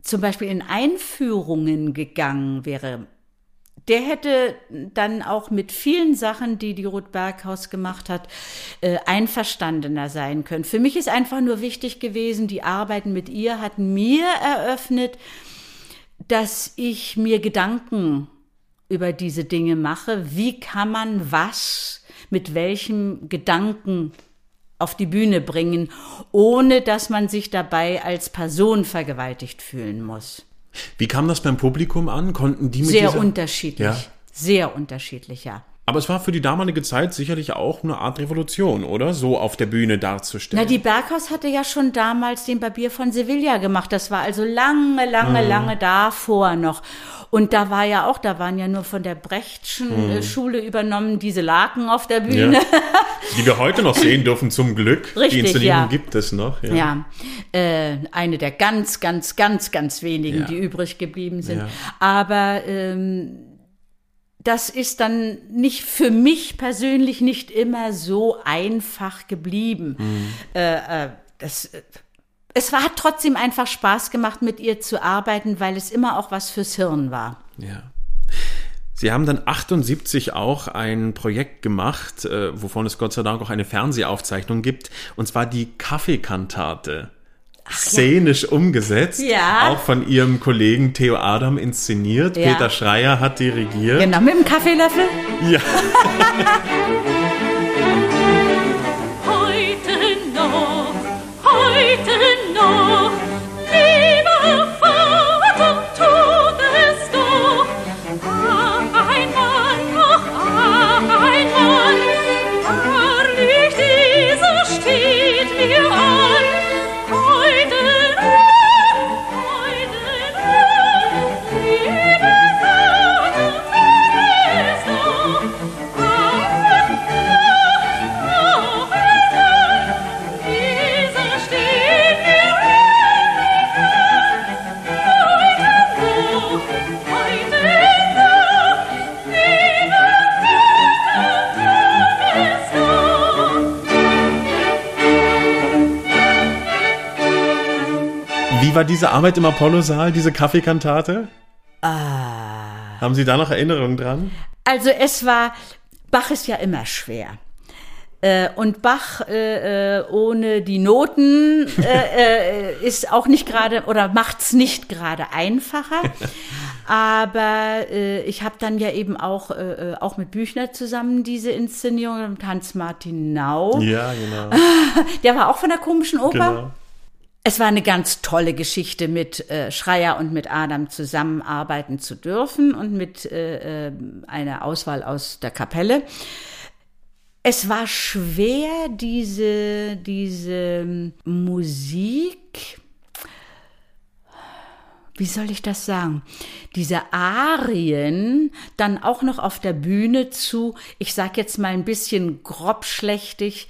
zum Beispiel in Einführungen gegangen wäre, der hätte dann auch mit vielen Sachen, die die Ruth Berghaus gemacht hat, äh, einverstandener sein können. Für mich ist einfach nur wichtig gewesen, die Arbeiten mit ihr hatten mir eröffnet, dass ich mir Gedanken über diese Dinge mache. Wie kann man was mit welchem Gedanken auf die Bühne bringen, ohne dass man sich dabei als Person vergewaltigt fühlen muss. Wie kam das beim Publikum an? Konnten die mit Sehr unterschiedlich. Ja. Sehr unterschiedlich, ja. Aber es war für die damalige Zeit sicherlich auch eine Art Revolution, oder? So auf der Bühne darzustellen. Na, die Berghaus hatte ja schon damals den Barbier von Sevilla gemacht. Das war also lange, lange, Mhm. lange davor noch. Und da war ja auch, da waren ja nur von der Brechtschen äh, Schule übernommen diese Laken auf der Bühne. Ja. Die wir heute noch sehen dürfen, zum Glück. die Richtig, Inszenierung ja. gibt es noch. Ja. Ja, äh, eine der ganz, ganz, ganz, ganz wenigen, die übrig geblieben sind. Aber ähm, das ist dann nicht für mich persönlich nicht immer so einfach geblieben. Mhm. Äh, äh, das, äh, es war, hat trotzdem einfach Spaß gemacht, mit ihr zu arbeiten, weil es immer auch was fürs Hirn war. Ja. Sie haben dann 78 auch ein Projekt gemacht, äh, wovon es Gott sei Dank auch eine Fernsehaufzeichnung gibt, und zwar die Kaffeekantate. Szenisch umgesetzt, Ja. auch von ihrem Kollegen Theo Adam inszeniert. Ja. Peter Schreier hat dirigiert. Genau, mit dem Kaffeelöffel. Ja. war diese Arbeit im Apollo-Saal, diese Kaffeekantate? Ah. Haben Sie da noch Erinnerungen dran? Also es war, Bach ist ja immer schwer. Äh, und Bach äh, äh, ohne die Noten äh, äh, ist auch nicht gerade oder macht's nicht gerade einfacher. Aber äh, ich habe dann ja eben auch, äh, äh, auch mit Büchner zusammen diese Inszenierung mit Hans-Martin Nau. Ja, genau. Der war auch von der komischen Oper. genau. Es war eine ganz tolle Geschichte, mit äh, Schreier und mit Adam zusammenarbeiten zu dürfen und mit äh, äh, einer Auswahl aus der Kapelle. Es war schwer, diese, diese Musik, wie soll ich das sagen, diese Arien dann auch noch auf der Bühne zu, ich sag jetzt mal ein bisschen grobschlächtig,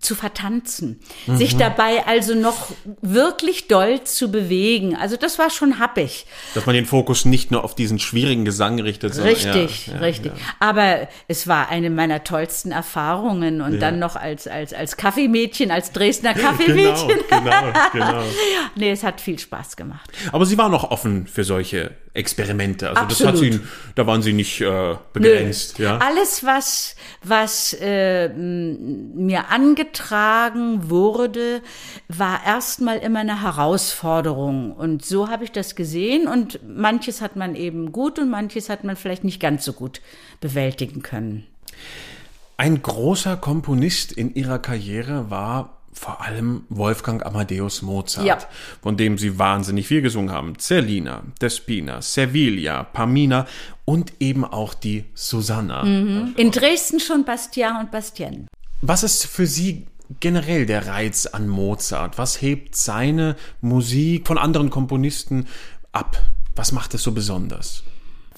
zu vertanzen, sich dabei also noch wirklich doll zu bewegen. Also das war schon happig. Dass man den Fokus nicht nur auf diesen schwierigen Gesang richtet, sondern Richtig, ja, ja, richtig. Ja. Aber es war eine meiner tollsten Erfahrungen und dann noch als, als, als Kaffeemädchen, als Dresdner Genau, Kaffeemädchen. genau, genau. Nee, es hat viel Spaß gemacht. Aber Sie waren noch offen für solche Experimente. Also das Absolut. hat sie, da waren sie nicht äh, begrenzt. Nö. Ja. Alles, was, was äh, mir angetragen wurde, war erstmal immer eine Herausforderung. Und so habe ich das gesehen. Und manches hat man eben gut und manches hat man vielleicht nicht ganz so gut bewältigen können. Ein großer Komponist in ihrer Karriere war vor allem Wolfgang Amadeus Mozart, Ja. von dem sie wahnsinnig viel gesungen haben. Zerlina, Despina, Servilia, Pamina und eben auch die Susanna. In Dresden schon Bastien und Bastienne. Was ist für Sie generell der Reiz an Mozart? Was hebt seine Musik von anderen Komponisten ab? Was macht es so besonders?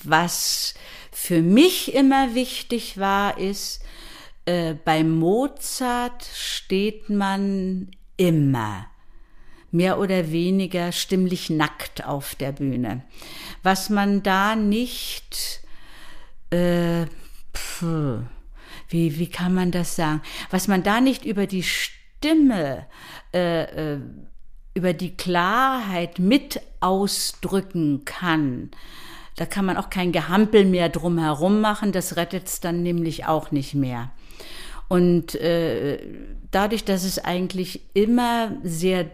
Was für mich immer wichtig war, ist, äh, bei Mozart steht man immer mehr oder weniger stimmlich nackt auf der Bühne. Was man da nicht, äh, pf, wie, wie kann man das sagen? Was man da nicht über die Stimme, äh, äh, über die Klarheit mit ausdrücken kann, da kann man auch kein Gehampel mehr drumherum machen, das rettet es dann nämlich auch nicht mehr. Und äh, dadurch, dass es eigentlich immer sehr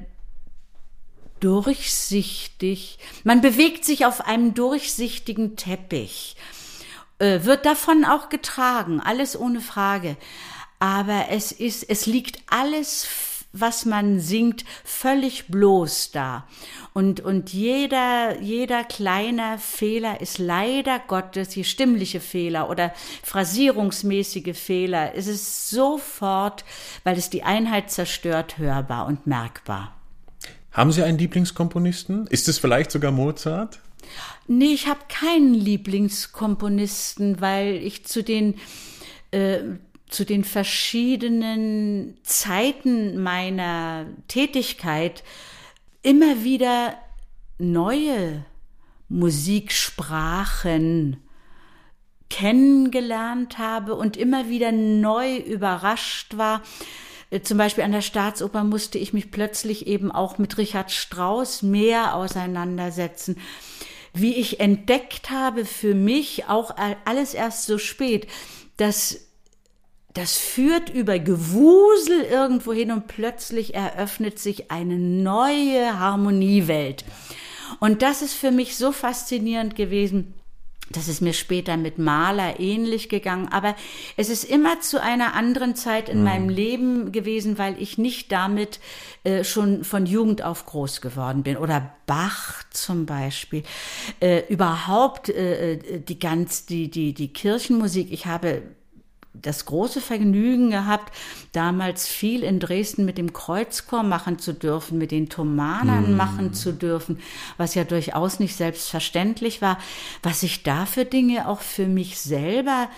durchsichtig, man bewegt sich auf einem durchsichtigen Teppich, äh, wird davon auch getragen, alles ohne Frage. Aber es ist, es liegt alles, was man singt, völlig bloß da. Und, und jeder, jeder kleiner Fehler ist leider Gottes, je stimmliche Fehler oder phrasierungsmäßige Fehler, ist es sofort, weil es die Einheit zerstört, hörbar und merkbar. Haben Sie einen Lieblingskomponisten? Ist es vielleicht sogar Mozart? Nee, ich habe keinen Lieblingskomponisten, weil ich zu den äh, zu den verschiedenen Zeiten meiner Tätigkeit immer wieder neue Musiksprachen kennengelernt habe und immer wieder neu überrascht war. Äh, Zum Beispiel an der Staatsoper musste ich mich plötzlich eben auch mit Richard Strauss mehr auseinandersetzen. Wie ich entdeckt habe für mich, auch alles erst so spät, dass das führt über Gewusel irgendwo hin und plötzlich eröffnet sich eine neue Harmoniewelt. Und das ist für mich so faszinierend gewesen. Das ist mir später mit Maler ähnlich gegangen, aber es ist immer zu einer anderen Zeit in meinem Leben gewesen, weil ich nicht damit äh, schon von Jugend auf groß geworden bin. Oder Bach zum Beispiel. Äh, überhaupt äh, äh, die ganz, die, die, die Kirchenmusik. Ich habe das große Vergnügen gehabt, damals viel in Dresden mit dem Kreuzchor machen zu dürfen, mit den Thomanern machen zu dürfen, was ja durchaus nicht selbstverständlich war, was ich da für Dinge auch für mich selber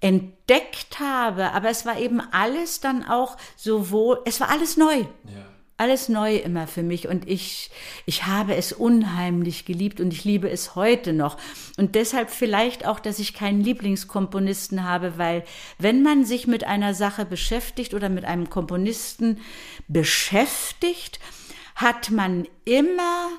entdeckt habe. Aber es war eben alles dann auch sowohl, es war alles neu. Alles neu immer für mich und ich, ich habe es unheimlich geliebt und ich liebe es heute noch. Und deshalb vielleicht auch, dass ich keinen Lieblingskomponisten habe, weil wenn man sich mit einer Sache beschäftigt oder mit einem Komponisten beschäftigt, hat man immer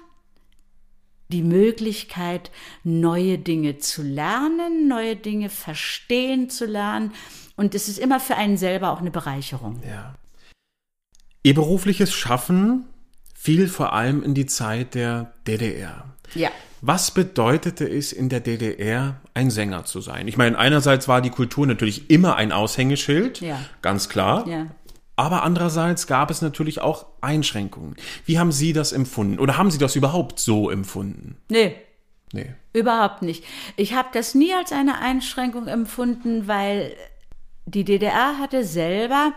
die Möglichkeit, neue Dinge zu lernen, neue Dinge verstehen zu lernen. Und es ist immer für einen selber auch eine Bereicherung. Ja. Ihr berufliches Schaffen fiel vor allem in die Zeit der DDR. Ja. Was bedeutete es in der DDR, ein Sänger zu sein? Ich meine, einerseits war die Kultur natürlich immer ein Aushängeschild, Ja. ganz klar. Ja. Aber andererseits gab es natürlich auch Einschränkungen. Wie haben Sie das empfunden? Oder haben Sie das überhaupt so empfunden? Nee, Nee. Überhaupt nicht. Ich habe das nie als eine Einschränkung empfunden, weil die DDR hatte selber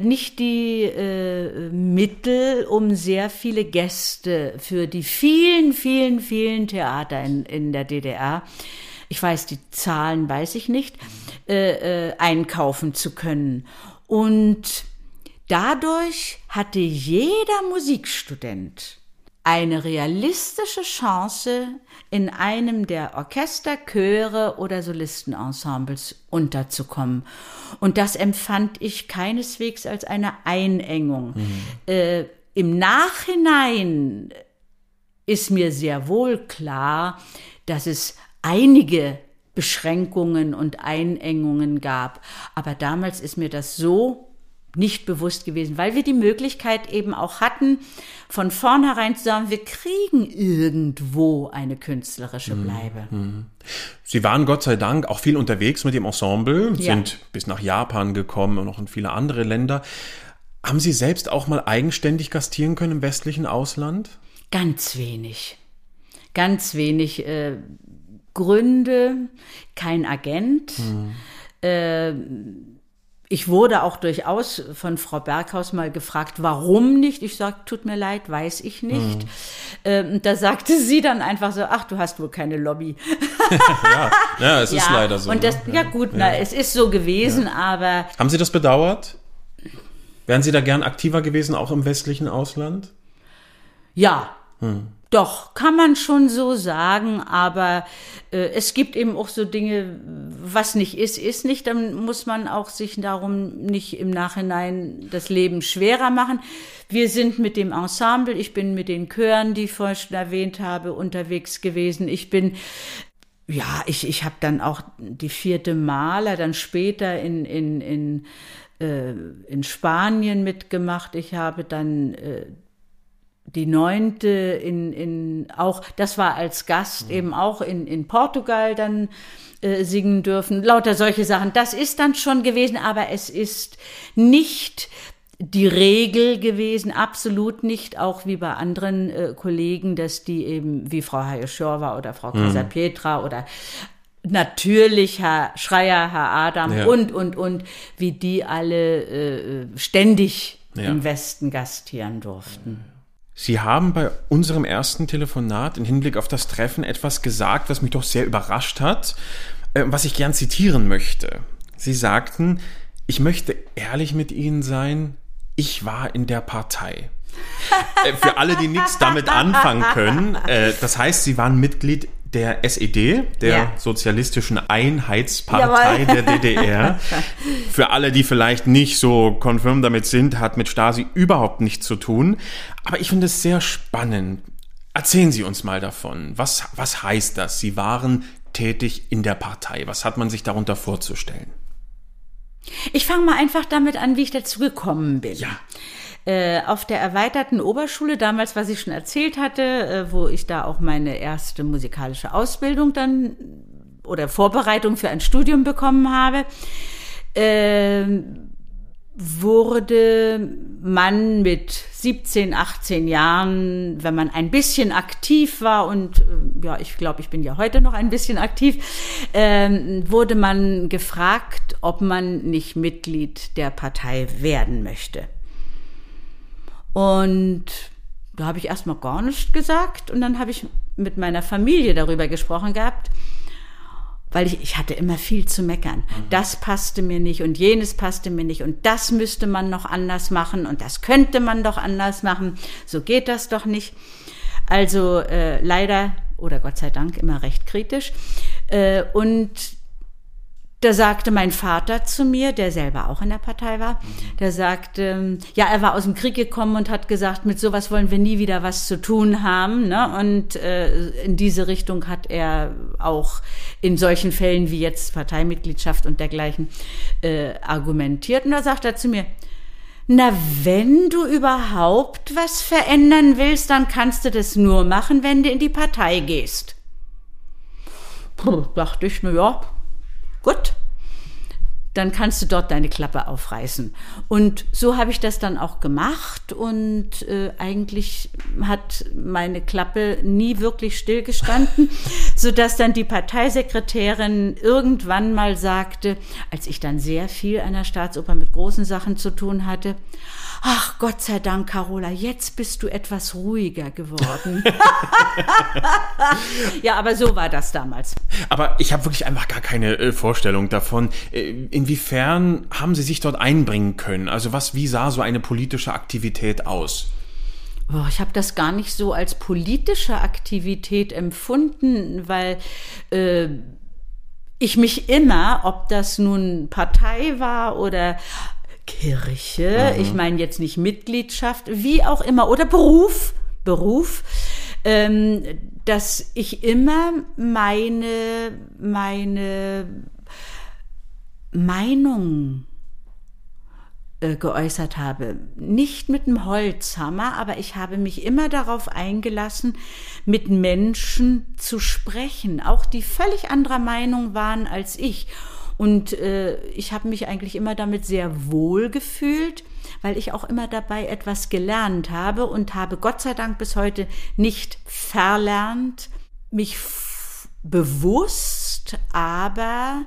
nicht die äh, Mittel, um sehr viele Gäste für die vielen, vielen, vielen Theater in, in der DDR, ich weiß die Zahlen, weiß ich nicht, äh, äh, einkaufen zu können. Und dadurch hatte jeder Musikstudent eine realistische Chance, in einem der Orchester, Chöre oder Solistenensembles unterzukommen. Und das empfand ich keineswegs als eine Einengung. Äh, Im Nachhinein ist mir sehr wohl klar, dass es einige Beschränkungen und Einengungen gab. Aber damals ist mir das so nicht bewusst gewesen, weil wir die Möglichkeit eben auch hatten, von vornherein zu sagen, wir kriegen irgendwo eine künstlerische Mhm. Bleibe. Sie waren Gott sei Dank auch viel unterwegs mit dem Ensemble, Ja. sind bis nach Japan gekommen und noch in viele andere Länder. Haben Sie selbst auch mal eigenständig gastieren können im westlichen Ausland? Ganz wenig. Ganz wenig äh, Gründe, kein Agent. Äh, ich wurde auch durchaus von Frau Berghaus mal gefragt, warum nicht? Ich sage, tut mir leid, weiß ich nicht. Ähm, da sagte sie dann einfach so, ach, du hast wohl keine Lobby. Ja, ja es ist leider so. Und das, ne? ja gut, na, es ist so gewesen, aber Haben Sie das bedauert? Wären Sie da gern aktiver gewesen, auch im westlichen Ausland? Ja, doch, kann man schon so sagen, aber äh, es gibt eben auch so Dinge, was nicht ist, ist nicht. Dann muss man auch sich darum nicht im Nachhinein das Leben schwerer machen. Wir sind mit dem Ensemble, ich bin mit den Chören, die ich vorhin schon erwähnt habe, unterwegs gewesen. Ich bin ja, ich, ich habe dann auch die vierte Maler, dann später in, in, in, äh, in Spanien mitgemacht. Ich habe dann äh, die neunte in, in auch, das war als Gast eben auch in, in Portugal dann äh, singen dürfen. Lauter solche Sachen. Das ist dann schon gewesen, aber es ist nicht die Regel gewesen, absolut nicht, auch wie bei anderen äh, Kollegen, dass die eben wie Frau Hayeschorwa oder Frau Kaiser Pietra oder natürlich Herr Schreier, Herr Adam Ja. und, und, und, wie die alle äh, ständig Ja. im Westen gastieren durften. Sie haben bei unserem ersten Telefonat im Hinblick auf das Treffen etwas gesagt, was mich doch sehr überrascht hat, äh, was ich gern zitieren möchte. Sie sagten, ich möchte ehrlich mit Ihnen sein, ich war in der Partei. Äh, Für alle, die nichts damit anfangen können, äh, das heißt, Sie waren Mitglied der SED, der Ja. Sozialistischen Einheitspartei Jawohl. der DDR. Für alle, die vielleicht nicht so confirm damit sind, hat mit Stasi überhaupt nichts zu tun. Aber ich finde es sehr spannend. Erzählen Sie uns mal davon. Was, was heißt das? Sie waren tätig in der Partei. Was hat man sich darunter vorzustellen? Ich fange mal einfach damit an, wie ich dazu gekommen bin. Ja. Äh, auf der erweiterten Oberschule, damals, was ich schon erzählt hatte, äh, wo ich da auch meine erste musikalische Ausbildung dann oder Vorbereitung für ein Studium bekommen habe, ähm, wurde man mit 17, 18 Jahren, wenn man ein bisschen aktiv war und äh, ja, ich glaube, ich bin ja heute noch ein bisschen aktiv, ähm, wurde man gefragt, ob man nicht Mitglied der Partei werden möchte. Und da habe ich erstmal gar nichts gesagt und dann habe ich mit meiner Familie darüber gesprochen gehabt, weil ich, ich hatte immer viel zu meckern. Das passte mir nicht und jenes passte mir nicht und das müsste man noch anders machen und das könnte man doch anders machen. So geht das doch nicht. Also äh, leider oder Gott sei Dank immer recht kritisch. Äh, und da sagte mein Vater zu mir, der selber auch in der Partei war, der sagte, ähm, ja, er war aus dem Krieg gekommen und hat gesagt, mit sowas wollen wir nie wieder was zu tun haben. Ne? Und äh, in diese Richtung hat er auch in solchen Fällen wie jetzt Parteimitgliedschaft und dergleichen äh, argumentiert. Und da sagt er zu mir, na, wenn du überhaupt was verändern willst, dann kannst du das nur machen, wenn du in die Partei gehst. Puh, dachte ich, na ja, gut, dann kannst du dort deine Klappe aufreißen. Und so habe ich das dann auch gemacht und äh, eigentlich hat meine Klappe nie wirklich stillgestanden, sodass dann die Parteisekretärin irgendwann mal sagte, als ich dann sehr viel an der Staatsoper mit großen Sachen zu tun hatte, ach Gott sei Dank, Carola, jetzt bist du etwas ruhiger geworden. ja, aber so war das damals. Aber ich habe wirklich einfach gar keine äh, Vorstellung davon. Äh, inwiefern haben Sie sich dort einbringen können? Also was, wie sah so eine politische Aktivität aus? Boah, ich habe das gar nicht so als politische Aktivität empfunden, weil äh, ich mich immer, ob das nun Partei war oder Kirche, ich meine jetzt nicht Mitgliedschaft, wie auch immer, oder Beruf, Beruf, ähm, dass ich immer meine, meine Meinung äh, geäußert habe. Nicht mit einem Holzhammer, aber ich habe mich immer darauf eingelassen, mit Menschen zu sprechen, auch die völlig anderer Meinung waren als ich. Und äh, ich habe mich eigentlich immer damit sehr wohl gefühlt, weil ich auch immer dabei etwas gelernt habe und habe Gott sei Dank bis heute nicht verlernt, mich bewusst, aber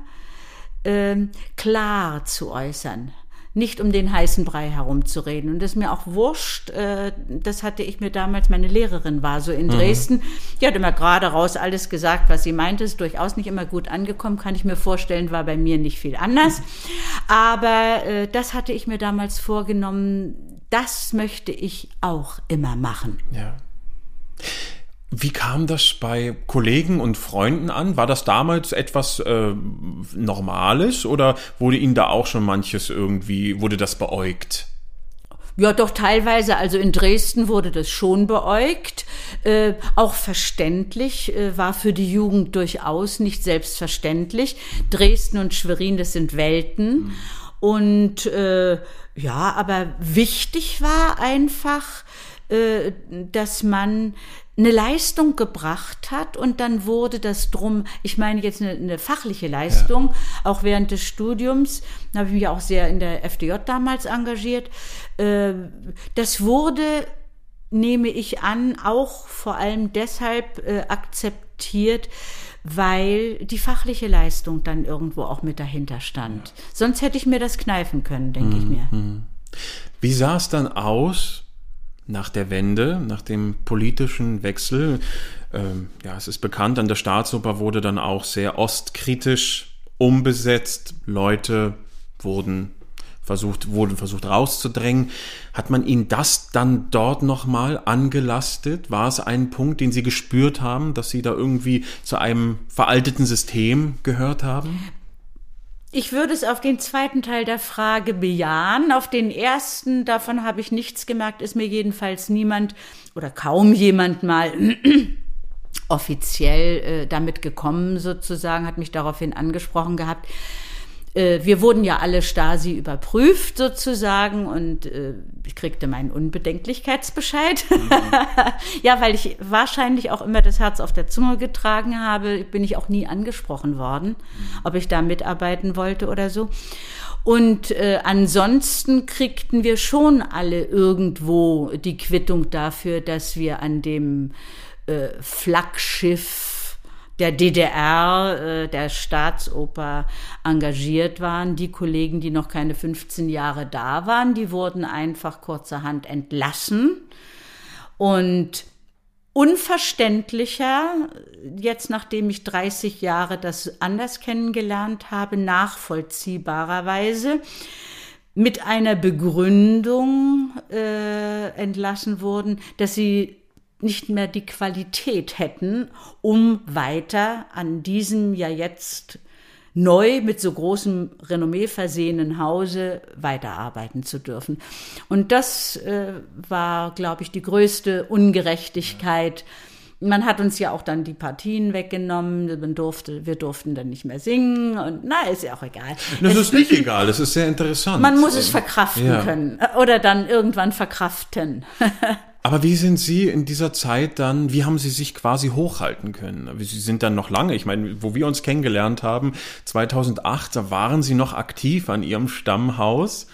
äh, klar zu äußern nicht um den heißen Brei herumzureden. Und das ist mir auch wurscht. Äh, das hatte ich mir damals, meine Lehrerin war so in mhm. Dresden. Mhm. Die hat immer gerade raus alles gesagt, was sie meinte. Ist durchaus nicht immer gut angekommen, kann ich mir vorstellen, war bei mir nicht viel anders. Aber äh, das hatte ich mir damals vorgenommen. Das möchte ich auch immer machen. Ja. Wie kam das bei Kollegen und Freunden an? War das damals etwas äh, Normales oder wurde Ihnen da auch schon manches irgendwie, wurde das beäugt? Ja, doch teilweise. Also in Dresden wurde das schon beäugt. Äh, auch verständlich, äh, war für die Jugend durchaus nicht selbstverständlich. Dresden und Schwerin, das sind Welten. Mhm. Und äh, ja, aber wichtig war einfach, dass man eine Leistung gebracht hat und dann wurde das drum, ich meine jetzt eine, eine fachliche Leistung, ja. auch während des Studiums, da habe ich mich auch sehr in der FDJ damals engagiert, äh, das wurde, nehme ich an, auch vor allem deshalb äh, akzeptiert, weil die fachliche Leistung dann irgendwo auch mit dahinter stand. Ja. Sonst hätte ich mir das kneifen können, denke mhm. ich mir. Wie sah es dann aus nach der Wende, nach dem politischen Wechsel. Ähm, ja, es ist bekannt, an der Staatsoper wurde dann auch sehr ostkritisch umbesetzt. Leute wurden versucht, wurden versucht rauszudrängen. Hat man ihnen das dann dort nochmal angelastet? War es ein Punkt, den sie gespürt haben, dass sie da irgendwie zu einem veralteten System gehört haben? Ich würde es auf den zweiten Teil der Frage bejahen. Auf den ersten, davon habe ich nichts gemerkt, ist mir jedenfalls niemand oder kaum jemand mal offiziell äh, damit gekommen sozusagen, hat mich daraufhin angesprochen gehabt. Äh, wir wurden ja alle Stasi überprüft sozusagen und äh, ich kriegte meinen Unbedenklichkeitsbescheid. Mhm. ja, weil ich wahrscheinlich auch immer das Herz auf der Zunge getragen habe, bin ich auch nie angesprochen worden, mhm. ob ich da mitarbeiten wollte oder so. Und äh, ansonsten kriegten wir schon alle irgendwo die Quittung dafür, dass wir an dem äh, Flaggschiff der DDR, äh, der Staatsoper engagiert waren. Die Kollegen, die noch keine 15 Jahre da waren, die wurden einfach kurzerhand entlassen. Und unverständlicher, jetzt nachdem ich 30 Jahre das anders kennengelernt habe, nachvollziehbarerweise, mit einer Begründung äh, entlassen wurden, dass sie nicht mehr die Qualität hätten, um weiter an diesem ja jetzt neu mit so großem Renommee versehenen Hause weiterarbeiten zu dürfen. Und das äh, war, glaube ich, die größte Ungerechtigkeit. Man hat uns ja auch dann die Partien weggenommen, man durfte, wir durften dann nicht mehr singen und na, ist ja auch egal. Das es, ist nicht egal, das ist sehr interessant. Man muss es verkraften ja. können oder dann irgendwann verkraften. Aber wie sind Sie in dieser Zeit dann, wie haben Sie sich quasi hochhalten können? Sie sind dann noch lange, ich meine, wo wir uns kennengelernt haben, 2008, da waren Sie noch aktiv an Ihrem Stammhaus.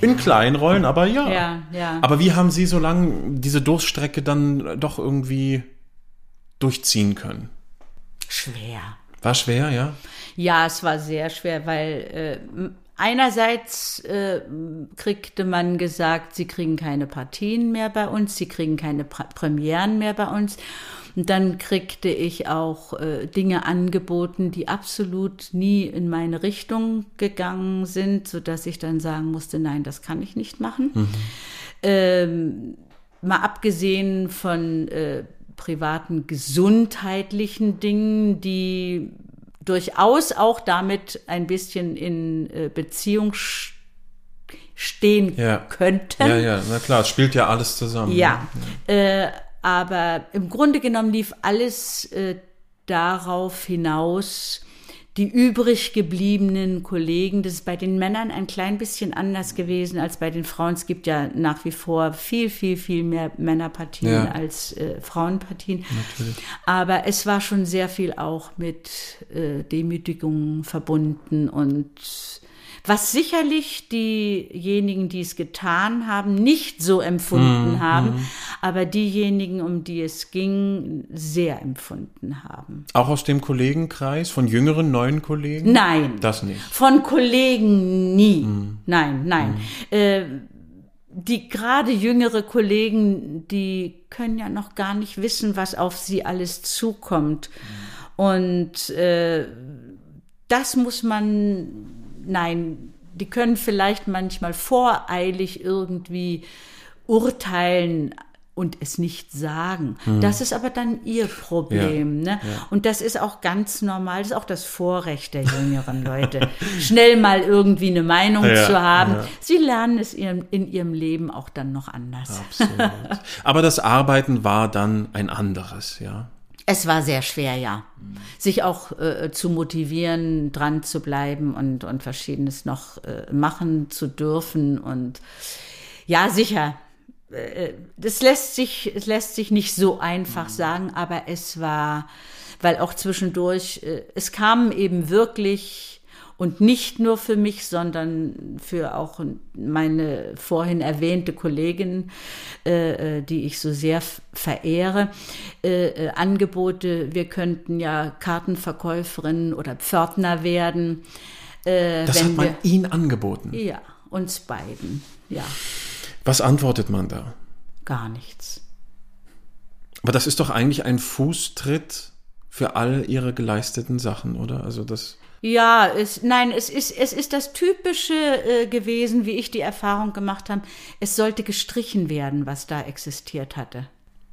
In ja. kleinen Rollen, aber ja. ja. Ja, Aber wie haben Sie so lange diese Durststrecke dann doch irgendwie durchziehen können? Schwer. War schwer, ja? Ja, es war sehr schwer, weil äh, Einerseits äh, kriegte man gesagt, sie kriegen keine Partien mehr bei uns, sie kriegen keine pra Premieren mehr bei uns. Und dann kriegte ich auch äh, Dinge angeboten, die absolut nie in meine Richtung gegangen sind, so dass ich dann sagen musste, nein, das kann ich nicht machen. Mhm. Ähm, mal abgesehen von äh, privaten gesundheitlichen Dingen, die durchaus auch damit ein bisschen in äh, Beziehung stehen ja. könnten. Ja, ja, na klar, es spielt ja alles zusammen. Ja, ne? äh, Aber im Grunde genommen lief alles äh, darauf hinaus, die übrig gebliebenen Kollegen, das ist bei den Männern ein klein bisschen anders gewesen als bei den Frauen. Es gibt ja nach wie vor viel, viel, viel mehr Männerpartien Ja. als äh, Frauenpartien. Aber es war schon sehr viel auch mit äh, Demütigungen verbunden und was sicherlich diejenigen, die es getan haben, nicht so empfunden haben, aber diejenigen, um die es ging, sehr empfunden haben. Auch aus dem Kollegenkreis, von jüngeren, neuen Kollegen? Nein. Das nicht. Von Kollegen nie. Nein, nein. Äh, die gerade jüngere Kollegen, die können ja noch gar nicht wissen, was auf sie alles zukommt. Und äh, das muss man, nein, die können vielleicht manchmal voreilig irgendwie urteilen und es nicht sagen. Das ist aber dann ihr Problem. Ne? Und das ist auch ganz normal, das ist auch das Vorrecht der jüngeren Leute, schnell mal irgendwie eine Meinung Ja, zu haben. ja. Sie lernen es ihrem, in ihrem Leben auch dann noch anders. Absolut. Aber das Arbeiten war dann ein anderes, ja. Es war sehr schwer, ja. Sich auch äh, zu motivieren, dran zu bleiben und, und Verschiedenes noch äh, machen zu dürfen. Und ja, sicher. Äh, Das lässt sich, es lässt sich nicht so einfach sagen, aber es war, weil auch zwischendurch, äh, es kamen eben wirklich und nicht nur für mich, sondern für auch meine vorhin erwähnte Kollegin, äh, äh, die ich so sehr verehre, äh, äh, Angebote, wir könnten ja Kartenverkäuferin oder Pförtner werden. Äh, Das wenn hat man wir, ihnen angeboten. ja, uns beiden, ja, Was antwortet man da? gar nichts. Aber das ist doch eigentlich ein Fußtritt für all ihre geleisteten Sachen, oder? Also das. Ja, es, nein, es ist, es ist das Typische äh, gewesen, wie ich die Erfahrung gemacht habe. Es sollte gestrichen werden, was da existiert hatte.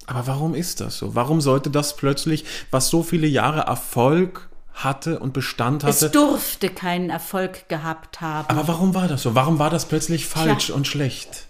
Aber warum ist das so? Warum sollte das plötzlich, was so viele Jahre Erfolg hatte und Bestand Es hatte, durfte keinen Erfolg gehabt haben. aber warum war das so? Warum war das plötzlich falsch Tja. und schlecht?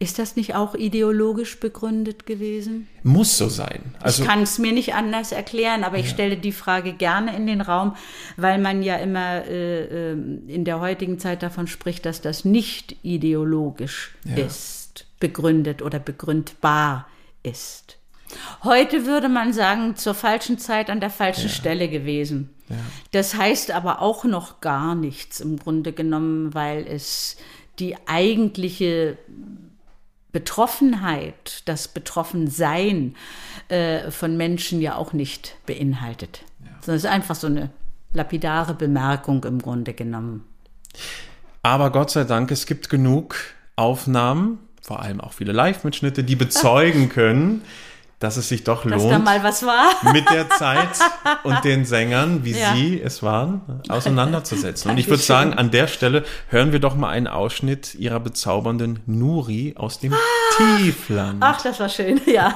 Ist das nicht auch ideologisch begründet gewesen? Muss so sein. Also ich kann es mir nicht anders erklären, aber ich stelle die Frage gerne in den Raum, weil man ja immer äh, ähm, in der heutigen Zeit davon spricht, dass das nicht ideologisch Ja. ist, begründet oder begründbar ist. Heute würde man sagen, zur falschen Zeit an der falschen Stelle gewesen. Das heißt aber auch noch gar nichts im Grunde genommen, weil es die eigentliche Betroffenheit, das Betroffensein äh, von Menschen ja auch nicht beinhaltet. Sondern es ist einfach so eine lapidare Bemerkung im Grunde genommen. Aber Gott sei Dank, es gibt genug Aufnahmen, vor allem auch viele Live-Mitschnitte, die bezeugen können, dass es sich doch Dass da lohnt, mal was war. mit der Zeit und den Sängern, wie Ja. sie es waren, auseinanderzusetzen. Und ich würde sagen, an der Stelle hören wir doch mal einen Ausschnitt ihrer bezaubernden Nuri aus dem Tiefland. Ach, das war schön, ja.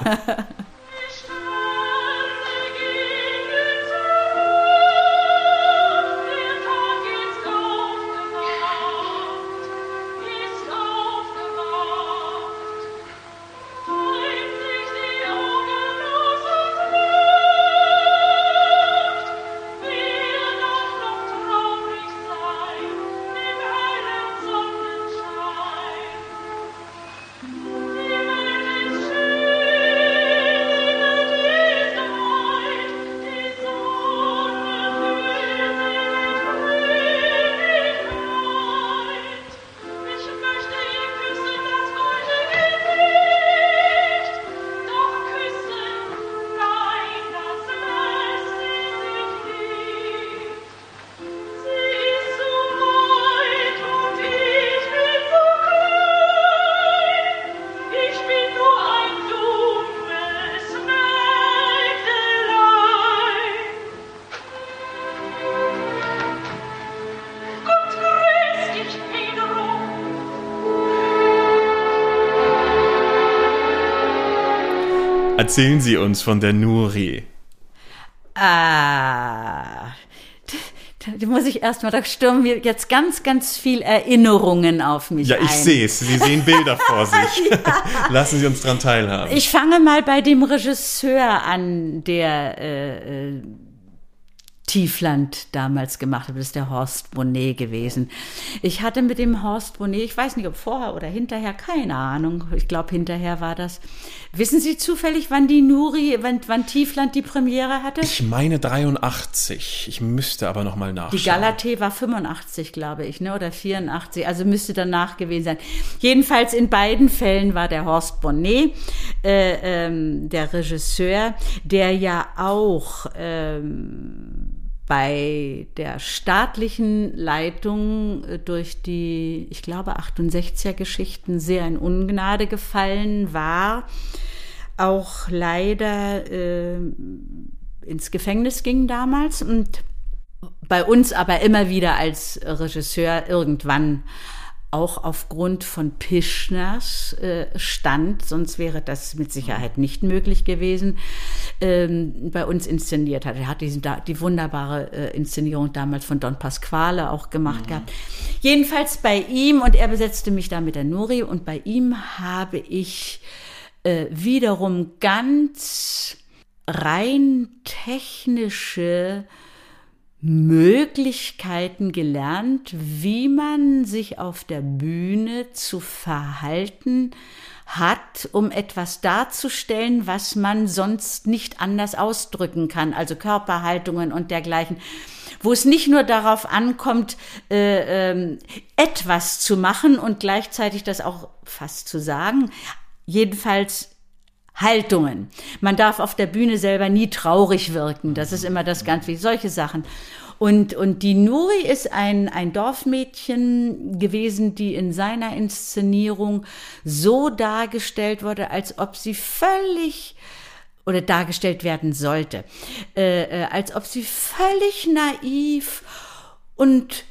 Erzählen Sie uns von der Nuri. Ah, da muss ich erstmal, da stürmen mir jetzt ganz, ganz viel Erinnerungen auf mich Ja, ich sehe es. Sie sehen Bilder vor sich. Lassen Sie uns dran teilhaben. Ich fange mal bei dem Regisseur an, der äh, äh, Tiefland damals gemacht hat. Das ist der Horst Bonnet gewesen. Ich hatte mit dem Horst Bonnet, ich weiß nicht, ob vorher oder hinterher, keine Ahnung. Ich glaube, hinterher war das. Wissen Sie zufällig, wann die Nuri, wann, wann Tiefland die Premiere hatte? Ich meine 83. Ich müsste aber noch mal nachschauen. Die Galatee war 85, glaube ich, ne? oder 84, also müsste danach gewesen sein. Jedenfalls in beiden Fällen war der Horst Bonnet, äh, ähm, der Regisseur, der ja auch ähm, bei der staatlichen Leitung äh, durch die, ich glaube, 68er Geschichten sehr in Ungnade gefallen war, auch leider äh, ins Gefängnis ging damals und bei uns aber immer wieder als Regisseur irgendwann auch aufgrund von Pischners äh, stand, sonst wäre das mit Sicherheit nicht möglich gewesen, ähm, bei uns inszeniert hat. Er hat diesen, die wunderbare äh, Inszenierung damals von Don Pasquale auch gemacht gehabt. Jedenfalls bei ihm, und er besetzte mich da mit der Nuri, und bei ihm habe ich äh, wiederum ganz rein technische Möglichkeiten gelernt, wie man sich auf der Bühne zu verhalten hat, um etwas darzustellen, was man sonst nicht anders ausdrücken kann, also Körperhaltungen und dergleichen, wo es nicht nur darauf ankommt, äh, ähm, etwas zu machen und gleichzeitig das auch fast zu sagen, jedenfalls Haltungen. Man darf auf der Bühne selber nie traurig wirken. Das ist immer das ganz wie solche Sachen. Und, und die Nuri ist ein, ein Dorfmädchen gewesen, die in seiner Inszenierung so dargestellt wurde, als ob sie völlig oder dargestellt werden sollte, äh, äh, als ob sie völlig naiv und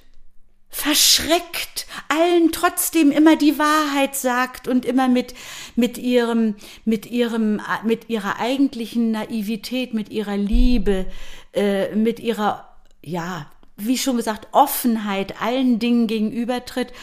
verschreckt allen trotzdem immer die Wahrheit sagt und immer mit mit ihrem mit ihrem mit ihrer eigentlichen Naivität mit ihrer Liebe äh, mit ihrer ja wie schon gesagt Offenheit allen Dingen gegenübertritt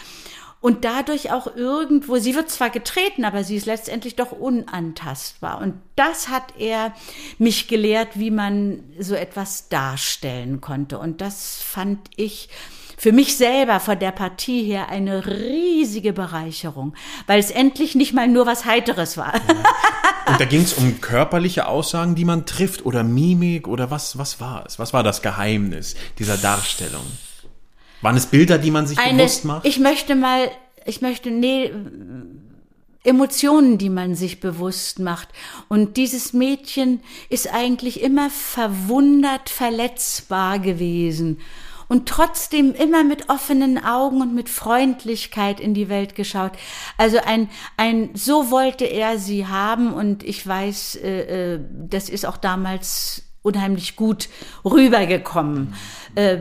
und dadurch auch irgendwo, sie wird zwar getreten, aber sie ist letztendlich doch unantastbar. Und das hat er mich gelehrt, wie man so etwas darstellen konnte. Und das fand ich für mich selber von der Partie her eine riesige Bereicherung, weil es endlich nicht mal nur was Heiteres war. Und da ging es um körperliche Aussagen, die man trifft oder Mimik oder was, was war es? Was war das Geheimnis dieser Darstellung? Waren es Bilder, die man sich Eine, bewusst macht? ich möchte mal, ich möchte, nee, Emotionen, die man sich bewusst macht. Und dieses Mädchen ist eigentlich immer verwundert, verletzbar gewesen und trotzdem immer mit offenen Augen und mit Freundlichkeit in die Welt geschaut. Also ein, ein, so wollte er sie haben und ich weiß, äh, äh, das ist auch damals unheimlich gut rübergekommen. Äh,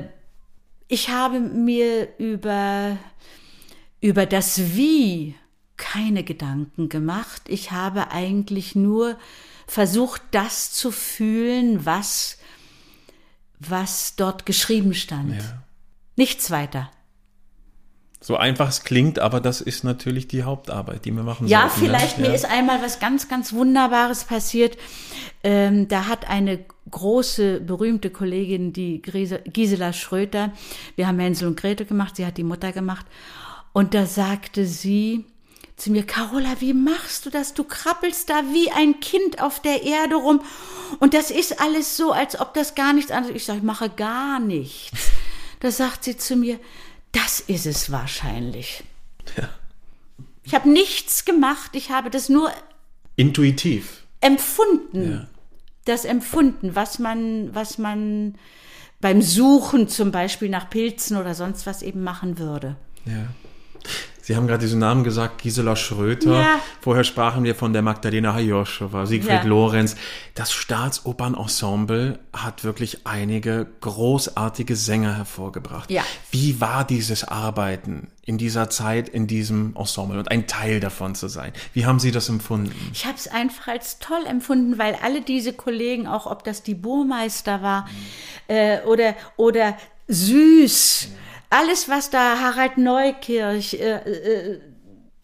ich habe mir über, über das Wie keine Gedanken gemacht. Ich habe eigentlich nur versucht, das zu fühlen, was, was dort geschrieben stand. Nichts weiter. So einfach es klingt, aber das ist natürlich die Hauptarbeit, die wir machen Ja, sollten. vielleicht, ne? mir ist einmal was ganz, ganz Wunderbares passiert. Ähm, da hat eine große, berühmte Kollegin, die Gisela Schröter, wir haben Hänsel und Gretel gemacht, sie hat die Mutter gemacht. Und da sagte sie zu mir, Carola, wie machst du das? Du krabbelst da wie ein Kind auf der Erde rum. Und das ist alles so, als ob das gar nichts anderes Ich sage, ich mache gar nichts. Da sagt sie zu mir, das ist es wahrscheinlich. Ich habe nichts gemacht, ich habe das nur Intuitiv. empfunden. Ja. Das empfunden, was man, was man beim Suchen zum Beispiel nach Pilzen oder sonst was eben machen würde. Ja. Sie haben gerade diesen Namen gesagt, Gisela Schröter. Ja. Vorher sprachen wir von der Magdalena Hajoschowa, Siegfried Ja. Lorenz. Das Staatsoperensemble hat wirklich einige großartige Sänger hervorgebracht. Ja. Wie war dieses Arbeiten in dieser Zeit, in diesem Ensemble und ein Teil davon zu sein? Wie haben Sie das empfunden? Ich habe es einfach als toll empfunden, weil alle diese Kollegen, auch ob das die Burmeister war äh, oder, oder süß. Alles, was da Harald Neukirch, äh, äh,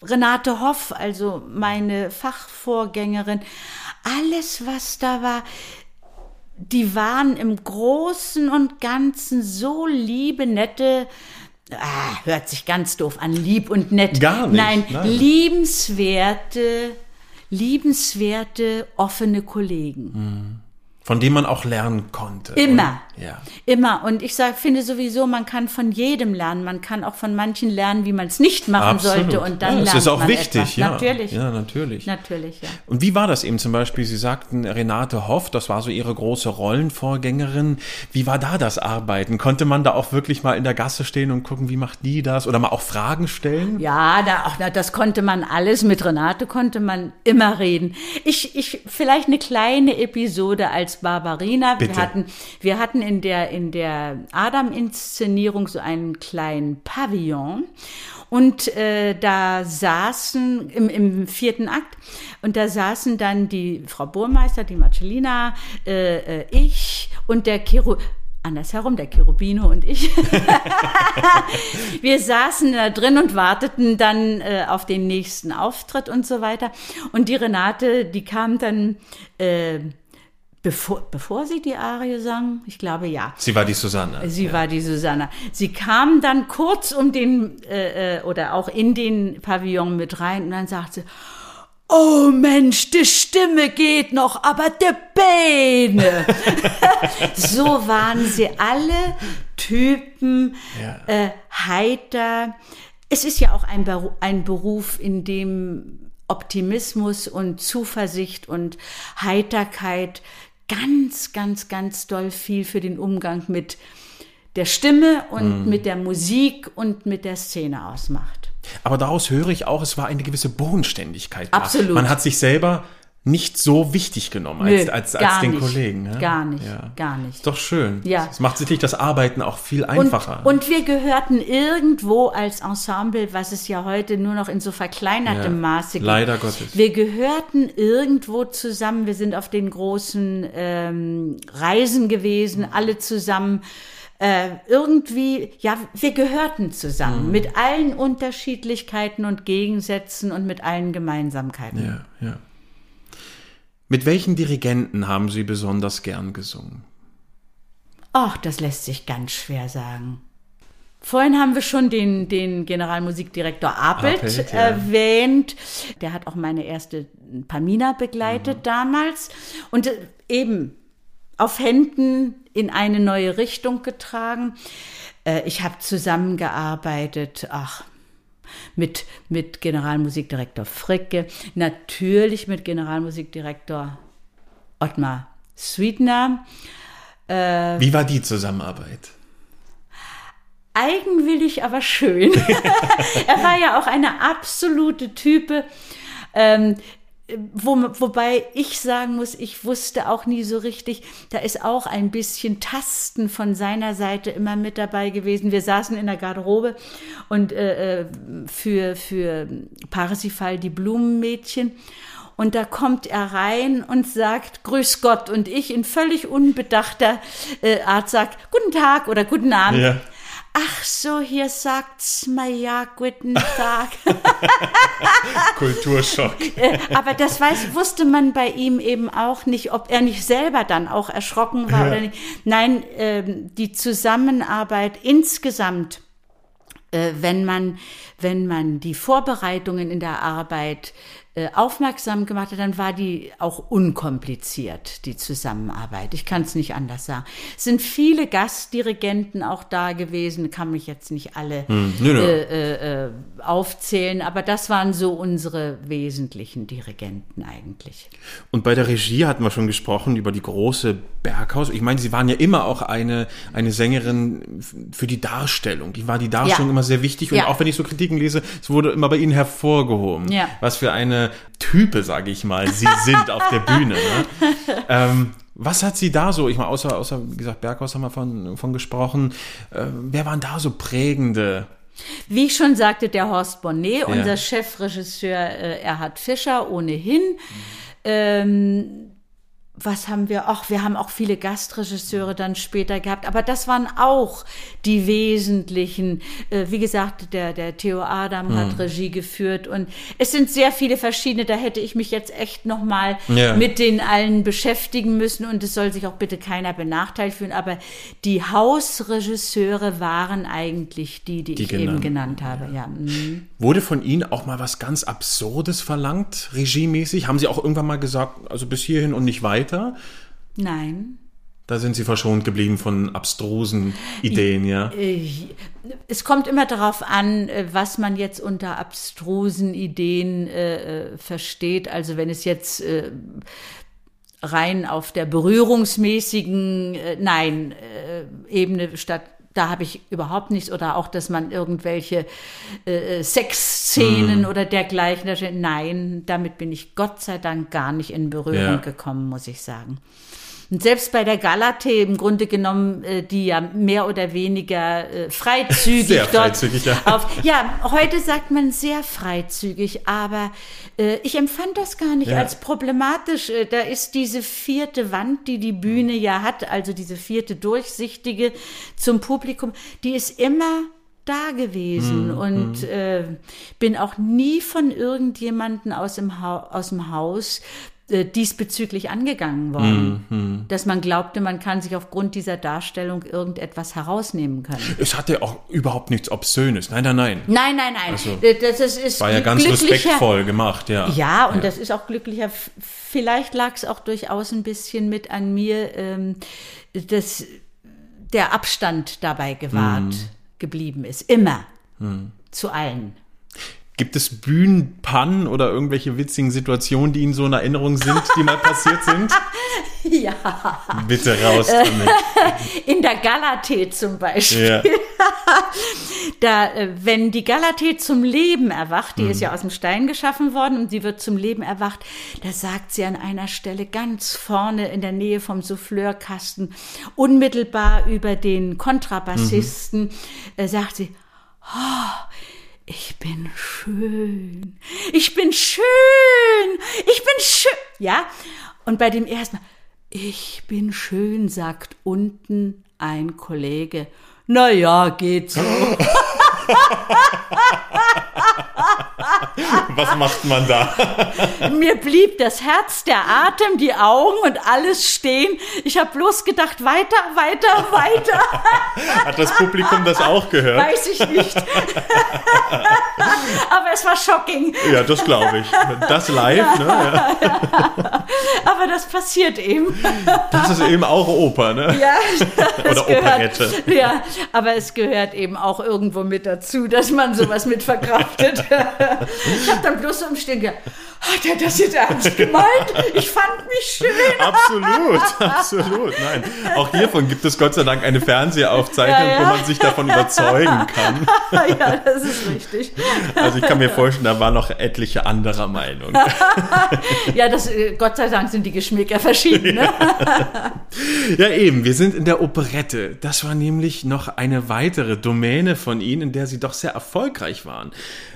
Renate Hoff, also meine Fachvorgängerin, alles, was da war, die waren im Großen und Ganzen so liebe, nette, ah, hört sich ganz doof an, lieb und nett. Gar nicht, Nein, nein. liebenswerte, liebenswerte, offene Kollegen. Von dem man auch lernen konnte. Immer. Und, ja. Immer. Und ich sag, finde sowieso, man kann von jedem lernen. Man kann auch von manchen lernen, wie man es nicht machen Absolut. sollte. Und dann ja, lernt das ist auch wichtig, etwas. ja. Natürlich. Ja, natürlich. Natürlich, ja. Und wie war das eben zum Beispiel? Sie sagten Renate Hoff, das war so Ihre große Rollenvorgängerin. Wie war da das Arbeiten? Konnte man da auch wirklich mal in der Gasse stehen und gucken, wie macht die das? Oder mal auch Fragen stellen? Ja, da, auch, das konnte man alles. Mit Renate konnte man immer reden. Ich, ich, vielleicht eine kleine Episode als Barbarina. Bitte. Wir hatten, wir hatten in der, in der Adam-Inszenierung so einen kleinen Pavillon. Und äh, da saßen im, im vierten Akt und da saßen dann die Frau Burmeister, die Marcellina, äh, äh, ich und der Kiro andersherum, der Cherubino und ich. Wir saßen da drin und warteten dann äh, auf den nächsten Auftritt und so weiter. Und die Renate, die kam dann, äh, bevor, bevor sie die Arie sang, ich glaube ja. Sie war die Susanne. Sie war die Susanna. Sie kam dann kurz um den äh, äh, oder auch in den Pavillon mit rein und dann sagte sie, Oh Mensch, die Stimme geht noch, aber der Beine. so waren sie alle Typen, Ja. äh, heiter. Es ist ja auch ein, ein Beruf, in dem Optimismus und Zuversicht und Heiterkeit ganz, ganz, ganz doll viel für den Umgang mit der Stimme und mit der Musik und mit der Szene ausmacht. Aber daraus höre ich auch, es war eine gewisse Bodenständigkeit. Da. Absolut. Man hat sich selber nicht so wichtig genommen als, Nö, als, als den nicht. Kollegen. Ne? Gar nicht, Ja. gar nicht. Ist doch schön. Ja. Es macht sicherlich das Arbeiten auch viel einfacher. Und, und wir gehörten irgendwo als Ensemble, was es ja heute nur noch in so verkleinertem Ja, Maße gibt. leider Gottes. Wir gehörten irgendwo zusammen. Wir sind auf den großen ähm, Reisen gewesen, alle zusammen. Äh, irgendwie, ja, wir gehörten zusammen Mhm. mit allen Unterschiedlichkeiten und Gegensätzen und mit allen Gemeinsamkeiten. ja, ja. Mit welchen Dirigenten haben Sie besonders gern gesungen? Ach, das lässt sich ganz schwer sagen. Vorhin haben wir schon den, den Generalmusikdirektor Apelt, Apelt, ja. erwähnt. Der hat auch meine erste Pamina begleitet damals. Und äh, eben auf Händen in eine neue Richtung getragen. Äh, Ich habe zusammengearbeitet, ach, mit, mit Generalmusikdirektor Fricke, natürlich mit Generalmusikdirektor Ottmar Sweetner. Wie war die Zusammenarbeit? eigenwillig, aber schön. er war ja auch eine absolute Type. Ähm, wo, wobei ich sagen muss, ich wusste auch nie so richtig, da ist auch ein bisschen Tasten von seiner Seite immer mit dabei gewesen. Wir saßen in der Garderobe und äh, äh, für, für Parsifal die Blumenmädchen. Und da kommt er rein und sagt, Grüß Gott. Und ich in völlig unbedachter äh, Art sagt, Guten Tag oder Guten Abend. Ja. Ach so, hier sagt's mal ja, guten Tag. Kulturschock. Äh, Aber das weiß, wusste man bei ihm eben auch nicht, ob er nicht selber dann auch erschrocken war Ja. oder nicht. Nein, ähm, die Zusammenarbeit insgesamt, äh, wenn man, wenn man die Vorbereitungen in der Arbeit äh, aufmerksam gemacht hat, dann war die auch unkompliziert, die Zusammenarbeit. Ich kann es nicht anders sagen. Es sind viele Gastdirigenten auch da gewesen, kann mich jetzt nicht alle nö, nö. äh, äh, aufzählen, aber das waren so unsere wesentlichen Dirigenten eigentlich. Und bei der Regie hatten wir schon gesprochen über die große Berghaus. Ich meine, Sie waren ja immer auch eine, eine Sängerin für die Darstellung. Die war die Darstellung Ja. immer sehr wichtig. Und Ja. auch wenn ich so Kritiken lese, es wurde immer bei Ihnen hervorgehoben. Ja. Was für eine Type, sage ich mal, Sie sind auf der Bühne. Ne? ähm, was hat Sie da so, ich meine, außer, außer, wie gesagt, Berghaus haben wir von, von gesprochen. Äh, wer waren da so prägende? Wie ich schon sagte, der Horst Bonnet, unser Chefregisseur äh, Erhard Fischer ohnehin. Ähm, was haben wir? Ach, wir haben auch viele Gastregisseure dann später gehabt, aber das waren auch die wesentlichen. Äh, Wie gesagt, der, der Theo Adam hat Regie geführt und es sind sehr viele verschiedene. Da hätte ich mich jetzt echt nochmal Ja. mit den allen beschäftigen müssen und es soll sich auch bitte keiner benachteiligt fühlen. Aber die Hausregisseure waren eigentlich die, die, Die ich eben genannten, genannt habe. Ja. mhm. Wurde von Ihnen auch mal was ganz Absurdes verlangt, regiemäßig? Haben Sie auch irgendwann mal gesagt, also bis hierhin und nicht weiter? Nein. Da sind Sie verschont geblieben von abstrusen Ideen, ja? Es kommt immer darauf an, äh, was man jetzt unter abstrusen Ideen äh, äh, versteht. Also wenn es jetzt äh, rein auf der berührungsmäßigen, äh, nein, äh, Ebene statt da habe ich überhaupt nichts oder auch, dass man irgendwelche äh, Sexszenen oder dergleichen. Nein, damit bin ich Gott sei Dank gar nicht in Berührung Ja. gekommen, muss ich sagen. Und selbst bei der Galatee im Grunde genommen, äh, die ja mehr oder weniger äh, freizügig Sehr dort freizügig, ja. auf. Ja, heute sagt man sehr freizügig, aber äh, ich empfand das gar nicht Ja. als problematisch. Da ist diese vierte Wand, die die Bühne ja hat, also diese vierte durchsichtige zum Publikum, die ist immer da gewesen und äh, bin auch nie von irgendjemanden aus dem, ha aus dem Haus äh, diesbezüglich angegangen worden, dass man glaubte, man kann sich aufgrund dieser Darstellung irgendetwas herausnehmen können. Es hatte auch überhaupt nichts Obszönes. Nein, nein, nein. Nein, nein, nein. Also, das, das ist War ja ganz respektvoll gemacht, ja. Ja, und das ist auch glücklicher. Vielleicht lag es auch durchaus ein bisschen mit an mir, ähm, dass der Abstand dabei gewahrt geblieben ist. Immer. Zu allen. Gibt es Bühnenpannen oder irgendwelche witzigen Situationen, die Ihnen so in Erinnerung sind, die mal passiert sind? Ja. Bitte raus damit. In der Galatee zum Beispiel. Ja. Da, äh, wenn die Galatee zum Leben erwacht, die ist ja aus dem Stein geschaffen worden und sie wird zum Leben erwacht, da sagt sie an einer Stelle ganz vorne in der Nähe vom Souffleurkasten, unmittelbar über den Kontrabassisten, äh, sagt sie, "Oh, ich bin schön. Ich bin schön. Ich bin schön. Ja. Und bei dem ersten Mal, ich bin schön, sagt unten ein Kollege. Na ja, geht so. Was macht man da? Mir blieb das Herz, der Atem, die Augen und alles stehen. Ich habe bloß gedacht, weiter, weiter, weiter. Hat das Publikum das auch gehört? Weiß ich nicht. Aber es war shocking. Ja, das glaube ich. Das live, ne? Ja. Aber das passiert eben. Das ist eben auch Oper, ne? Ja, Oder Operette. Ja, aber es gehört eben auch irgendwo mit dazu, dass man sowas mit verkraftet. Ich habe dann bloß so im Stillen gedacht, hat er das jetzt ernst gemeint? Ich fand mich schön. Absolut, absolut. Nein, auch hiervon gibt es Gott sei Dank eine Fernsehaufzeichnung, Ja, ja. wo man sich davon überzeugen kann. Ja, das ist richtig. Also ich kann mir vorstellen, da waren noch etliche anderer Meinung. Ja, das, äh, Gott sei Dank sind die Geschmäcker verschieden. Ne? Ja, eben, wir sind in der Operette. Das war nämlich noch eine weitere Domäne von Ihnen, in der Sie doch sehr erfolgreich waren.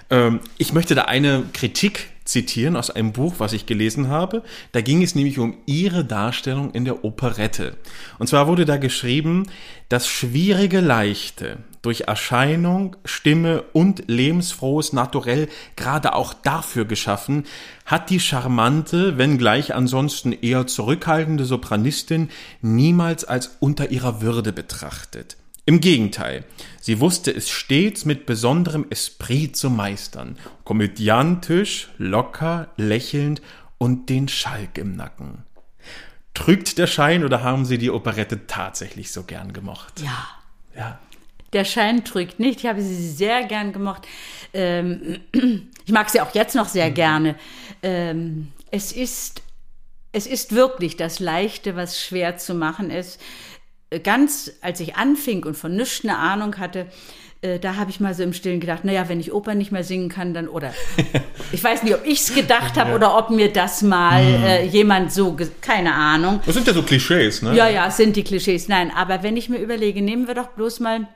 Ähm, ich möchte da eine Kritik zitieren aus einem Buch, was ich gelesen habe. Da ging es nämlich um Ihre Darstellung in der Operette. Und zwar wurde da geschrieben, das schwierige Leichte durch Erscheinung, Stimme und lebensfrohes Naturell gerade auch dafür geschaffen, hat die charmante, wenngleich ansonsten eher zurückhaltende Sopranistin niemals als unter ihrer Würde betrachtet. Im Gegenteil, sie wusste es stets mit besonderem Esprit zu meistern, komödiantisch, locker, lächelnd und den Schalk im Nacken. Trügt der Schein oder haben Sie die Operette tatsächlich so gern gemocht? Ja. Ja. Der Schein trügt nicht. Ich habe sie sehr gern gemocht. Ähm, ich mag sie auch jetzt noch sehr gerne. Ähm, es ist, es ist wirklich das Leichte, was schwer zu machen ist. Ganz, als ich anfing und von nichts eine Ahnung hatte, äh, da habe ich mal so im Stillen gedacht, naja, wenn ich Oper nicht mehr singen kann, dann oder ich weiß nicht, ob ich es gedacht habe oder ob mir das mal äh, jemand so, keine Ahnung. Das sind ja so Klischees, ne? Ja, ja, es sind die Klischees. Nein, aber wenn ich mir überlege, nehmen wir doch bloß mal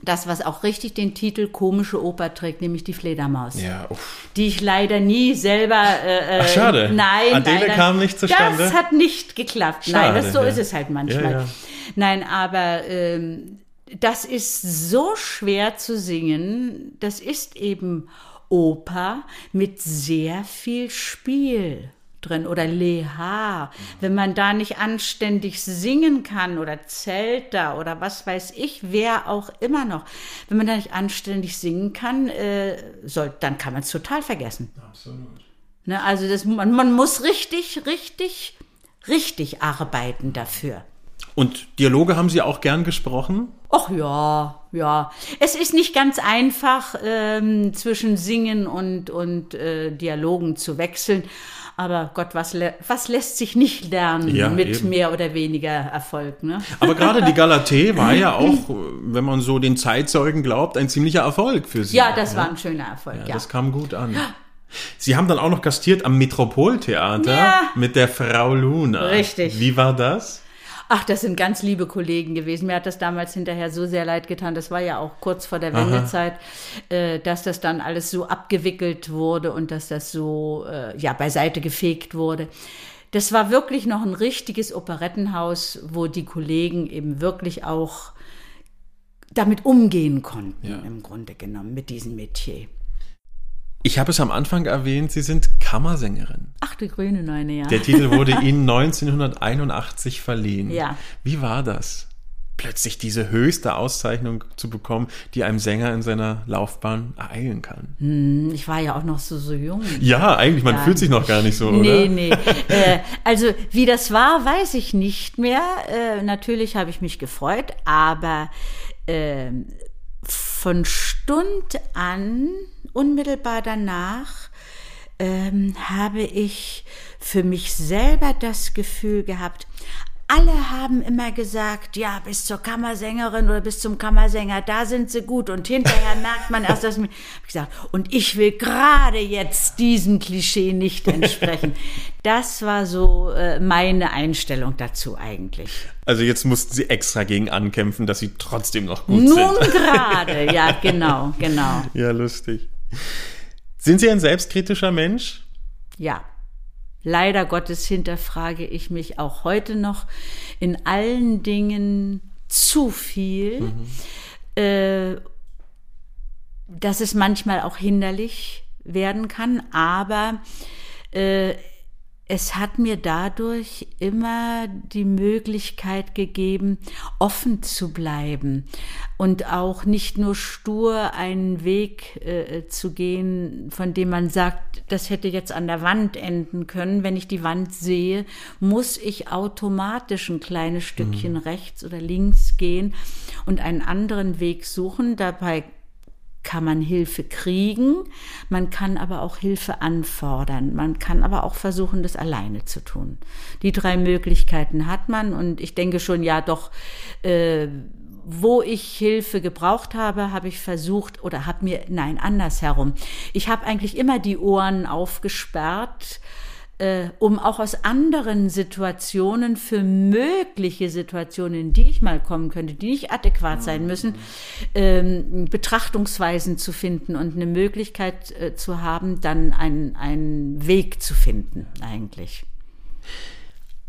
das, was auch richtig den Titel komische Oper trägt, nämlich die Fledermaus. Ja, uff. Die ich leider nie selber. Äh, Ach, schade. Nein, Adele leider- kam nicht zustande? Das hat nicht geklappt. Schade, nein, das, so ja. ist es halt manchmal. Ja, ja. Nein, aber ähm, das ist so schwer zu singen. Das ist eben Oper mit sehr viel Spiel drin oder Leha. Wenn man da nicht anständig singen kann oder Zelter oder was weiß ich, wer auch immer noch, wenn man da nicht anständig singen kann, äh, soll, dann kann man es total vergessen. Absolut. Ne, also das, man, man muss richtig, richtig, richtig arbeiten dafür. Und Dialoge haben Sie auch gern gesprochen? Ach ja, ja. Es ist nicht ganz einfach, ähm, zwischen Singen und, und äh, Dialogen zu wechseln. Aber Gott, was, was lässt sich nicht lernen Ja, mit eben. mehr oder weniger Erfolg? Ne? Aber gerade die Galatee war ja auch, wenn man so den Zeitzeugen glaubt, ein ziemlicher Erfolg für Sie. Ja, das war ein schöner Erfolg, Ja, ja. Das kam gut an. Sie haben dann auch noch gastiert am Metropoltheater Ja. mit der Frau Luna. Richtig. Wie war das? Ach, das sind ganz liebe Kollegen gewesen. Mir hat das damals hinterher so sehr leid getan. Das war ja auch kurz vor der Wendezeit, äh, dass das dann alles so abgewickelt wurde und dass das so äh, ja beiseite gefegt wurde. Das war wirklich noch ein richtiges Operettenhaus, wo die Kollegen eben wirklich auch damit umgehen konnten, Ja. im Grunde genommen, mit diesem Metier. Ich habe es am Anfang erwähnt, Sie sind Kammersängerin. Ach, die grüne Neune, ja. Der Titel wurde Ihnen 1981 verliehen. Ja. Wie war das? Plötzlich diese höchste Auszeichnung zu bekommen, die einem Sänger in seiner Laufbahn ereilen kann. Ich war ja auch noch so, so jung. Ja, eigentlich, man Ja. fühlt sich noch gar nicht so, oder? Nee, nee. äh, also wie das war, weiß ich nicht mehr. Äh, natürlich habe ich mich gefreut, aber ähm, von Stund an, unmittelbar danach, ähm, habe ich für mich selber das Gefühl gehabt, alle haben immer gesagt, ja, bis zur Kammersängerin oder bis zum Kammersänger, da sind sie gut. Und hinterher merkt man erst, dass mir, gesagt, und ich will gerade jetzt diesem Klischee nicht entsprechen. Das war so äh, meine Einstellung dazu eigentlich. Also jetzt mussten Sie extra gegen ankämpfen, dass Sie trotzdem noch gut Nun sind. gerade, ja, genau, genau, Ja, lustig. Sind Sie ein selbstkritischer Mensch? ja. Leider Gottes hinterfrage ich mich auch heute noch in allen Dingen zu viel, äh, dass es manchmal auch hinderlich werden kann, aber äh, es hat mir dadurch immer die Möglichkeit gegeben, offen zu bleiben und auch nicht nur stur einen Weg äh, zu gehen, von dem man sagt, das hätte jetzt an der Wand enden können. Wenn ich die Wand sehe, muss ich automatisch ein kleines Stückchen rechts oder links gehen und einen anderen Weg suchen. Dabei kann man Hilfe kriegen, man kann aber auch Hilfe anfordern, man kann aber auch versuchen, das alleine zu tun. Die drei Möglichkeiten hat man und ich denke schon, ja doch, äh, wo ich Hilfe gebraucht habe, habe ich versucht oder habe mir, nein, andersherum. Ich habe eigentlich immer die Ohren aufgesperrt, äh, um auch aus anderen Situationen für mögliche Situationen, in die ich mal kommen könnte, die nicht adäquat sein müssen, ähm, Betrachtungsweisen zu finden und eine Möglichkeit äh, zu haben, dann einen, einen Weg zu finden, eigentlich.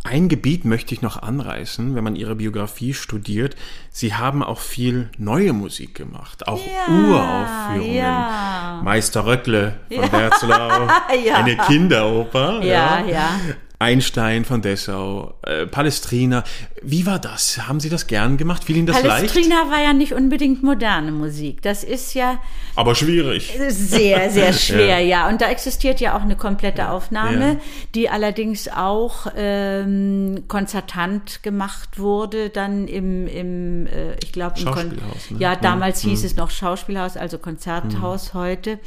Ein Gebiet möchte ich noch anreißen, wenn man Ihre Biografie studiert. Sie haben auch viel neue Musik gemacht, auch Ja, Uraufführungen. ja. Meister Röckle von Werzlau, Ja. eine Kinderoper. Ja, ja. Einstein von Dessau, äh, Palestrina. Wie war das? Haben Sie das gern gemacht? Fiel Ihnen das leicht? Palestrina war ja nicht unbedingt moderne Musik. Das ist ja Aber schwierig. Sehr, sehr schwer, ja. Und da existiert ja auch eine komplette Aufnahme, Ja. die allerdings auch ähm, konzertant gemacht wurde, dann im, im äh, ich glaube, im Kon Schauspielhaus, ne? Ja, Mhm. damals hieß es noch Schauspielhaus, also Konzerthaus heute.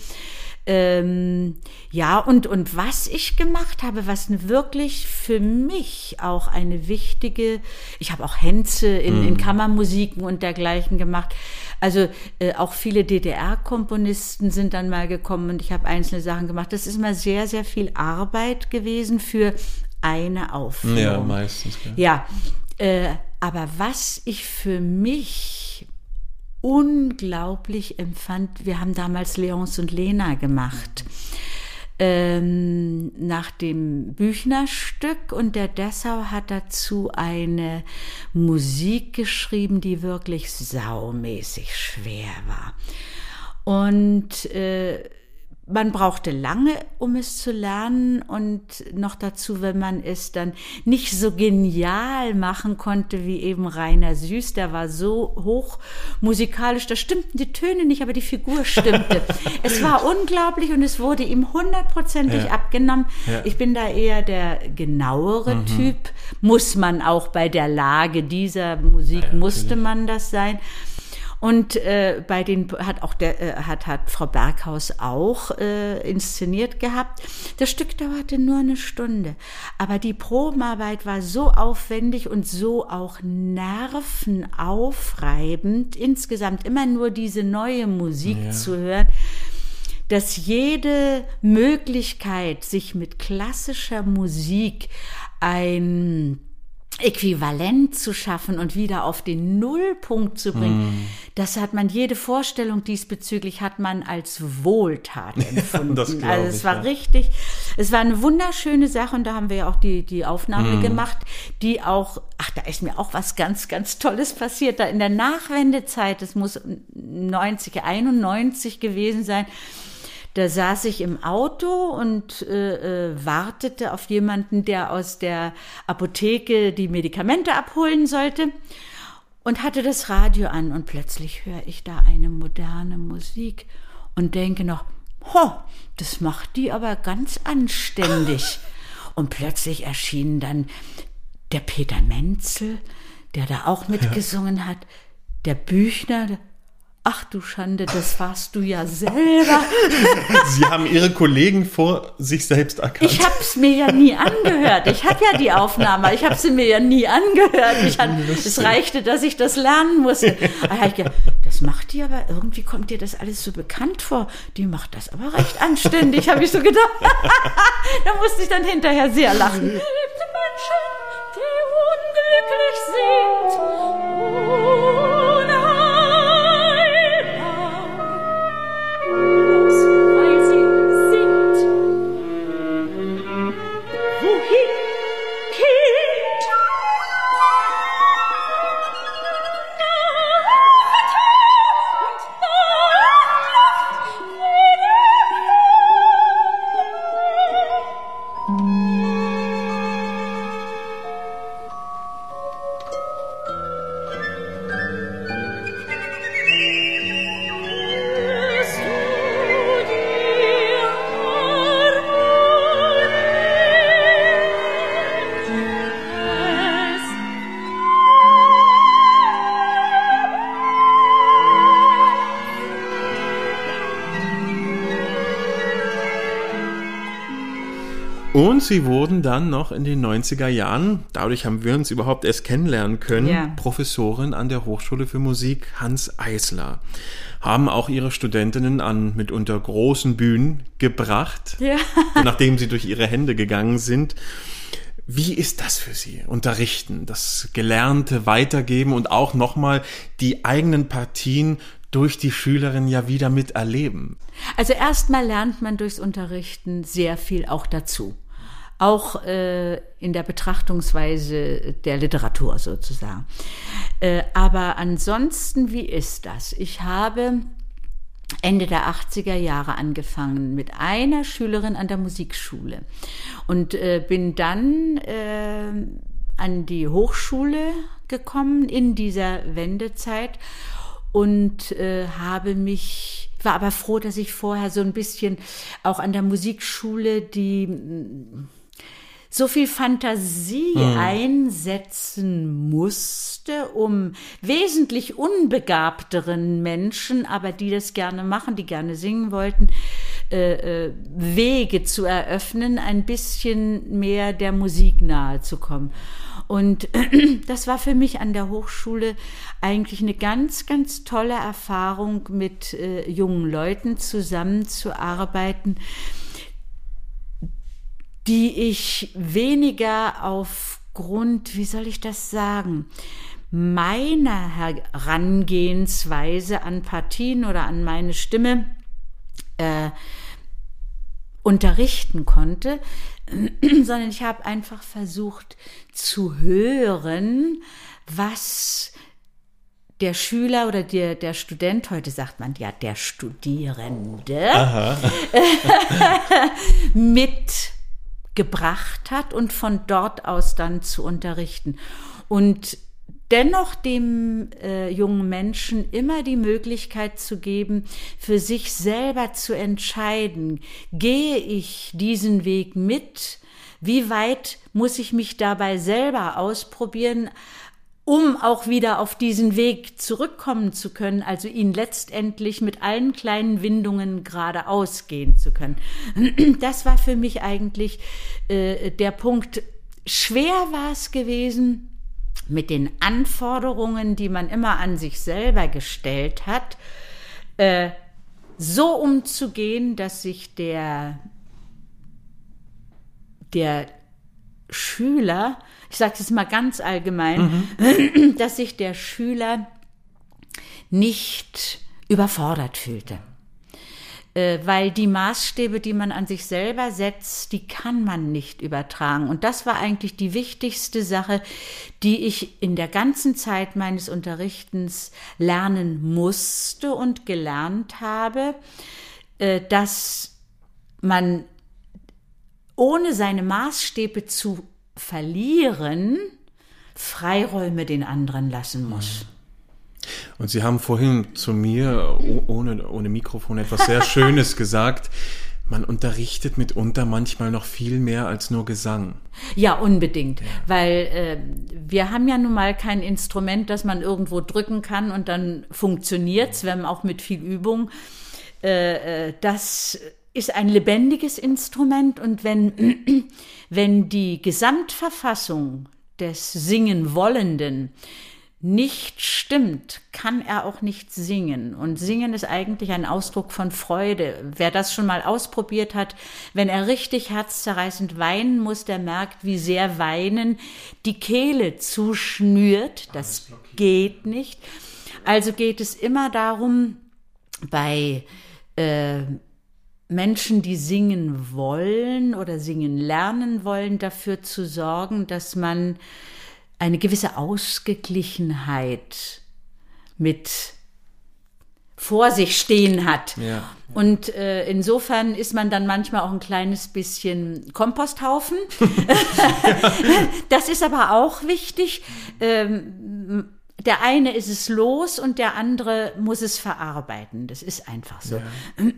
Ähm, ja, und, und was ich gemacht habe, was wirklich für mich auch eine wichtige, ich habe auch Hänze in, in Kammermusiken und dergleichen gemacht. Also äh, auch viele DDR-Komponisten sind dann mal gekommen und ich habe einzelne Sachen gemacht. Das ist immer sehr, sehr viel Arbeit gewesen für eine Aufführung. Ja, meistens. Ja. Ja, äh, aber was ich für mich unglaublich empfand. Wir haben damals Leons und Lena gemacht. Ähm, nach dem Büchnerstück und der Dessau hat dazu eine Musik geschrieben, die wirklich saumäßig schwer war. Und äh, man brauchte lange, um es zu lernen und noch dazu, wenn man es dann nicht so genial machen konnte wie eben Rainer Süß, der war so hoch musikalisch, da stimmten die Töne nicht, aber die Figur stimmte. es war unglaublich und es wurde ihm hundertprozentig Ja. abgenommen. Ja. Ich bin da eher der genauere Typ, muss man auch bei der Lage dieser Musik, musste man das sein. Und äh, bei den hat auch der äh, hat hat Frau Berghaus auch äh, inszeniert gehabt. Das Stück dauerte nur eine Stunde, aber die Probenarbeit war so aufwendig und so auch nervenaufreibend. Insgesamt immer nur diese neue Musik zu hören dass jede Möglichkeit, sich mit klassischer Musik ein Äquivalent zu schaffen und wieder auf den Nullpunkt zu bringen, das hat man, jede Vorstellung diesbezüglich hat man als Wohltat empfunden. also ich, es war ja. richtig, es war eine wunderschöne Sache und da haben wir ja auch die, die Aufnahme Mhm. gemacht, die auch, ach, da ist mir auch was ganz, ganz Tolles passiert. Da in der Nachwendezeit, das muss 90, 91 gewesen sein, da saß ich im Auto und äh, äh, wartete auf jemanden, der aus der Apotheke die Medikamente abholen sollte und hatte das Radio an und plötzlich höre ich da eine moderne Musik und denke noch, ho, das macht die aber ganz anständig. Und plötzlich erschien dann der Peter Menzel, der da auch mitgesungen hat, der Büchner, ach du Schande, das warst du ja selber. Sie haben Ihre Kollegen vor sich selbst erkannt. Ich hab's mir ja nie angehört. Ich hab ja die Aufnahme, ich hab sie mir ja nie angehört. Hat, es reichte, dass ich das lernen musste. Da ich gedacht, das macht die aber, irgendwie kommt dir das alles so bekannt vor. Die macht das aber recht anständig, habe ich so gedacht. da musste ich dann hinterher sehr lachen. Und sie wurden dann noch in den 90er Jahren, dadurch haben wir uns überhaupt erst kennenlernen können, Ja. Professorin an der Hochschule für Musik Hans Eisler. Haben auch ihre Studentinnen an mitunter großen Bühnen gebracht, Ja. nachdem sie durch ihre Hände gegangen sind. Wie ist das für Sie? Unterrichten, das Gelernte weitergeben und auch nochmal die eigenen Partien durch die Schülerin ja wieder miterleben. Also erstmal lernt man durchs Unterrichten sehr viel auch dazu. Auch äh, in der Betrachtungsweise der Literatur sozusagen. Äh, aber ansonsten, wie ist das? Ich habe Ende der 80er Jahre angefangen mit einer Schülerin an der Musikschule und äh, bin dann äh, an die Hochschule gekommen in dieser Wendezeit und äh, habe mich war aber froh, dass ich vorher so ein bisschen auch an der Musikschule die so viel Fantasie einsetzen musste, um wesentlich unbegabteren Menschen, aber die das gerne machen, die gerne singen wollten, äh, äh, Wege zu eröffnen, ein bisschen mehr der Musik nahe zu kommen. Und das war für mich an der Hochschule eigentlich eine ganz, ganz tolle Erfahrung, mit äh, jungen Leuten zusammenzuarbeiten, die ich weniger aufgrund, wie soll ich das sagen, meiner Herangehensweise an Partien oder an meine Stimme äh, unterrichten konnte, sondern ich habe einfach versucht zu hören, was der Schüler oder der, der Student, heute sagt man ja der Studierende, mitgebracht hat und von dort aus dann zu unterrichten. Und dennoch dem äh, jungen Menschen immer die Möglichkeit zu geben, für sich selber zu entscheiden, gehe ich diesen Weg mit, wie weit muss ich mich dabei selber ausprobieren, um auch wieder auf diesen Weg zurückkommen zu können, also ihn letztendlich mit allen kleinen Windungen geradeaus gehen zu können. Das war für mich eigentlich äh, der Punkt. Schwer war es gewesen, mit den Anforderungen, die man immer an sich selber gestellt hat, äh, so umzugehen, dass sich der, der Schüler, ich sage es mal ganz allgemein, mhm. dass sich der Schüler nicht überfordert fühlte. Äh, weil die Maßstäbe, die man an sich selber setzt, die kann man nicht übertragen. Und das war eigentlich die wichtigste Sache, die ich in der ganzen Zeit meines Unterrichtens lernen musste und gelernt habe, äh, dass man ohne seine Maßstäbe zu verlieren, Freiräume den anderen lassen muss. Und Sie haben vorhin zu mir ohne, ohne Mikrofon etwas sehr Schönes gesagt. Man unterrichtet mitunter manchmal noch viel mehr als nur Gesang. Ja, unbedingt, ja. weil äh, wir haben ja nun mal kein Instrument, das man irgendwo drücken kann und dann funktioniert's, wenn auch mit viel Übung. Äh, äh das ist ein lebendiges Instrument und wenn, wenn die Gesamtverfassung des Singen-Wollenden nicht stimmt, kann er auch nicht singen. Und singen ist eigentlich ein Ausdruck von Freude. Wer das schon mal ausprobiert hat, wenn er richtig herzzerreißend weinen muss, der merkt, wie sehr Weinen die Kehle zuschnürt. Das geht nicht. Also geht es immer darum, bei äh, Menschen, die singen wollen oder singen lernen wollen, dafür zu sorgen, dass man eine gewisse Ausgeglichenheit mit vor sich stehen hat. Ja. Und äh, insofern ist man dann manchmal auch ein kleines bisschen Komposthaufen. das ist aber auch wichtig. Ähm, der eine ist es los und der andere muss es verarbeiten. Das ist einfach so. Ja.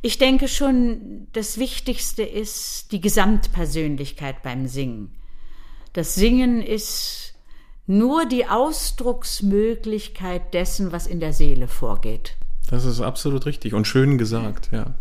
Ich denke schon, das Wichtigste ist die Gesamtpersönlichkeit beim Singen. Das Singen ist nur die Ausdrucksmöglichkeit dessen, was in der Seele vorgeht. Das ist absolut richtig und schön gesagt, ja.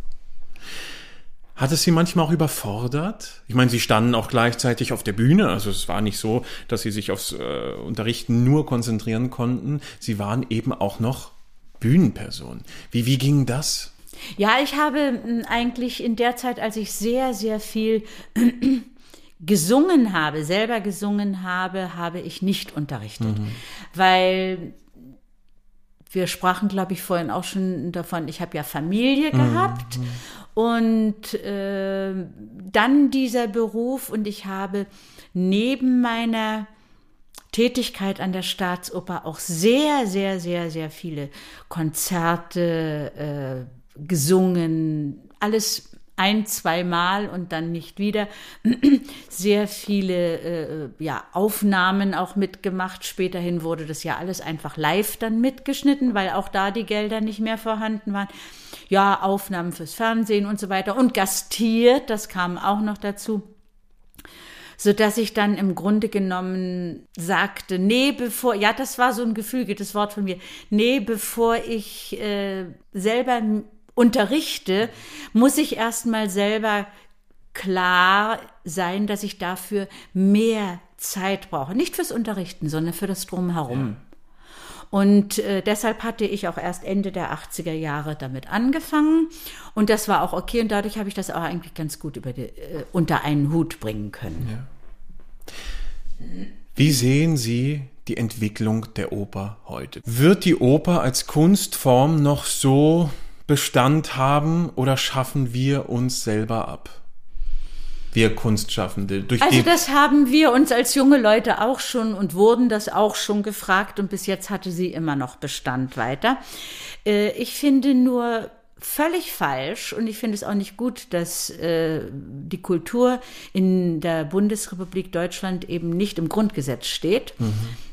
Hat es Sie manchmal auch überfordert? Ich meine, Sie standen auch gleichzeitig auf der Bühne, also es war nicht so, dass Sie sich aufs äh, Unterrichten nur konzentrieren konnten. Sie waren eben auch noch Bühnenperson. Wie, wie ging das? Ja, ich habe hm, eigentlich in der Zeit, als ich sehr, sehr viel gesungen habe, selber gesungen habe, habe ich nicht unterrichtet, mhm. weil wir sprachen, glaube ich, vorhin auch schon davon, ich habe ja Familie mhm. gehabt und äh, dann dieser Beruf und ich habe neben meiner Tätigkeit an der Staatsoper auch sehr, sehr, sehr, sehr viele Konzerte äh, gesungen, alles ein, zwei Mal und dann nicht wieder. Sehr viele äh, ja, Aufnahmen auch mitgemacht. Späterhin wurde das ja alles einfach live dann mitgeschnitten, weil auch da die Gelder nicht mehr vorhanden waren. Ja, Aufnahmen fürs Fernsehen und so weiter und gastiert, das kam auch noch dazu so dass ich dann im Grunde genommen sagte, nee, bevor, ja, das war so ein geflügeltes Wort von mir, nee, bevor ich äh, selber unterrichte, muss ich erstmal selber klar sein, dass ich dafür mehr Zeit brauche. Nicht fürs Unterrichten, sondern für das Drumherum. Ja. Und äh, deshalb hatte ich auch erst Ende der 80er Jahre damit angefangen. Und das war auch okay. Und dadurch habe ich das auch eigentlich ganz gut die, äh, unter einen Hut bringen können. Ja. Wie sehen Sie die Entwicklung der Oper heute. Wird die Oper als Kunstform noch so Bestand haben oder schaffen wir uns selber ab? Wir Kunstschaffende. Durch Also das haben wir uns als junge Leute auch schon und wurden das auch schon gefragt und bis jetzt hatte sie immer noch Bestand weiter. Äh, Ich finde nur völlig falsch und ich finde es auch nicht gut, dass äh, die Kultur in der Bundesrepublik Deutschland eben nicht im Grundgesetz steht.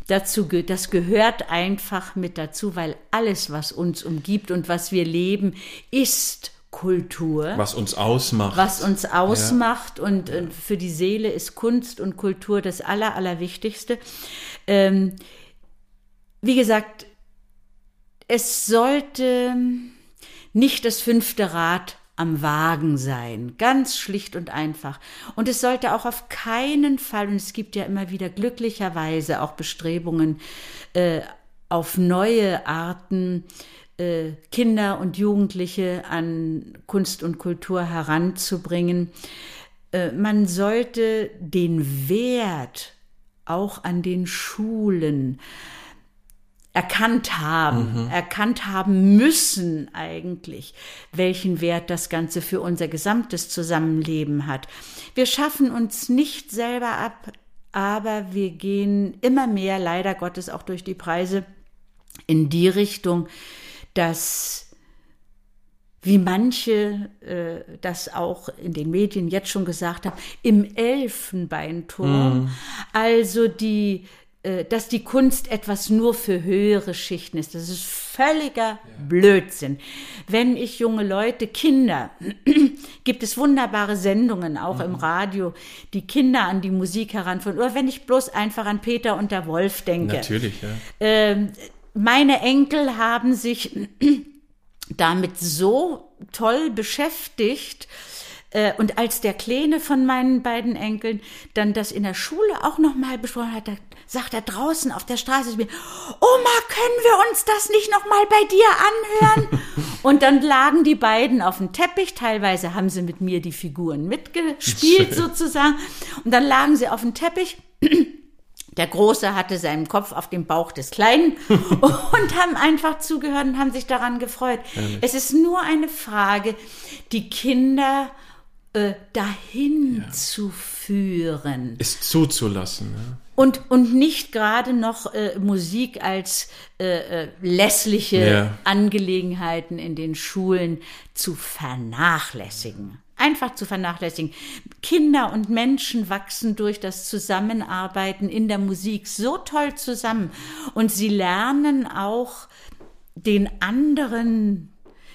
Dazu, das gehört einfach mit dazu, weil alles, was uns umgibt und was wir leben, ist Kultur was uns ausmacht. was uns ausmacht und, und für die Seele ist Kunst und Kultur das Aller, Allerwichtigste. Ähm, wie gesagt, es sollte nicht das fünfte Rad am Wagen sein, ganz schlicht und einfach. Und es sollte auch auf keinen Fall, und es gibt ja immer wieder glücklicherweise auch Bestrebungen äh, auf neue Arten, äh, Kinder und Jugendliche an Kunst und Kultur heranzubringen. Äh, man sollte den Wert auch an den Schulen erkannt haben, erkannt haben müssen eigentlich, welchen Wert das Ganze für unser gesamtes Zusammenleben hat. Wir schaffen uns nicht selber ab, aber wir gehen immer mehr, leider Gottes auch durch die Preise, in die Richtung, dass wie manche äh, das auch in den Medien jetzt schon gesagt haben, im Elfenbeinturm, also die, dass die Kunst etwas nur für höhere Schichten ist. Das ist völliger Blödsinn. Wenn ich junge Leute, Kinder, gibt es wunderbare Sendungen auch im Radio, die Kinder an die Musik heranführen. Oder wenn ich bloß einfach an Peter und der Wolf denke. Natürlich, ja. Ähm, meine Enkel haben sich damit so toll beschäftigt. Äh, Und als der Kleine von meinen beiden Enkeln dann das in der Schule auch nochmal besprochen hat, sagt er draußen auf der Straße zu mir, Oma, können wir uns das nicht nochmal bei dir anhören? Und dann lagen die beiden auf dem Teppich, teilweise haben sie mit mir die Figuren mitgespielt sozusagen, und dann lagen sie auf dem Teppich der Große hatte seinen Kopf auf dem Bauch des Kleinen und haben einfach zugehört und haben sich daran gefreut. Es ist nur eine Frage, die Kinder äh, dahin zu führen Ist zuzulassen. Ja. Und, und nicht gerade noch äh, Musik als äh, äh, lässliche Ja. Angelegenheiten in den Schulen zu vernachlässigen. Einfach zu vernachlässigen. Kinder und Menschen wachsen durch das Zusammenarbeiten in der Musik so toll zusammen und sie lernen auch den anderen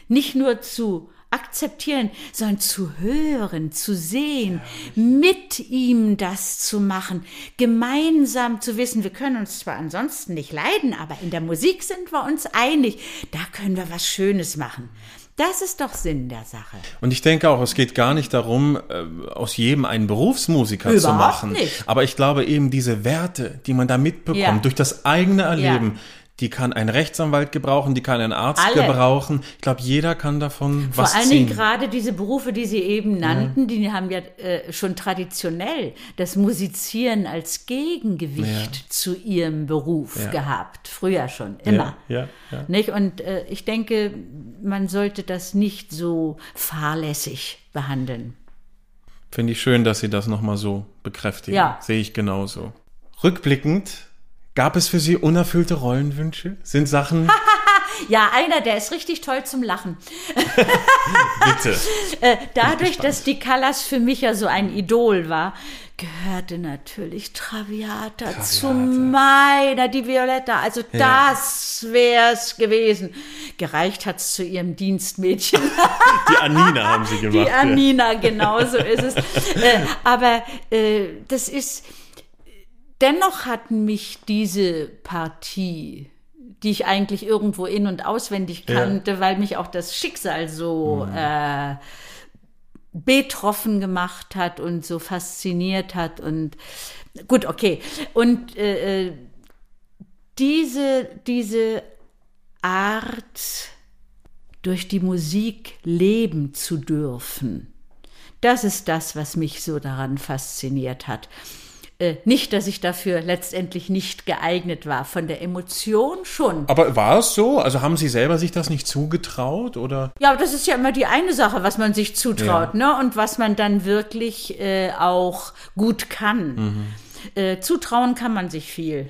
nicht nur zu akzeptieren, sondern zu hören, zu sehen, mit ihm das zu machen, gemeinsam zu wissen, wir können uns zwar ansonsten nicht leiden, aber in der Musik sind wir uns einig, da können wir was Schönes machen. Das ist doch Sinn der Sache. Und ich denke auch, es geht gar nicht darum, äh, aus jedem einen Berufsmusiker zu Überhaupt machen. nicht. Aber ich glaube eben diese Werte, die man da mitbekommt, Ja. durch das eigene Erleben, Ja. Die kann ein Rechtsanwalt gebrauchen, die kann ein Arzt Alle. gebrauchen. Ich glaube, jeder kann davon Vor was allen ziehen. Dingen gerade diese Berufe, die Sie eben nannten, die haben ja äh, schon traditionell das Musizieren als Gegengewicht zu ihrem Beruf Ja. gehabt. Früher schon, immer. ja, ja. Nicht? Und äh, ich denke, man sollte das nicht so fahrlässig behandeln. Finde ich schön, dass Sie das nochmal so bekräftigen. Ja. Sehe ich genauso. Rückblickend, gab es für Sie unerfüllte Rollenwünsche? Sind Sachen, Ja, einer, der ist richtig toll zum Lachen. bitte. Äh, dadurch, dass die Callas für mich ja so ein Idol war, gehörte natürlich Traviata, zu meiner, die Violetta. Also das wär's gewesen. Gereicht hat's zu ihrem Dienstmädchen. Die Anina haben Sie gemacht. Die Anina, genau so ist es. Äh, aber äh, das ist, dennoch hat mich diese Partie, die ich eigentlich irgendwo in- und auswendig kannte, weil mich auch das Schicksal so äh, betroffen gemacht hat und so fasziniert hat und gut, okay. Und äh, äh, diese, diese Art, durch die Musik leben zu dürfen, das ist das, was mich so daran fasziniert hat. Äh, nicht, dass ich dafür letztendlich nicht geeignet war. Von der Emotion schon. Aber war es so? Also haben Sie selber sich das nicht zugetraut oder? Ja, aber das ist ja immer die eine Sache, was man sich zutraut, Ja. ne? Und was man dann wirklich äh, auch gut kann. Äh, zutrauen kann man sich viel.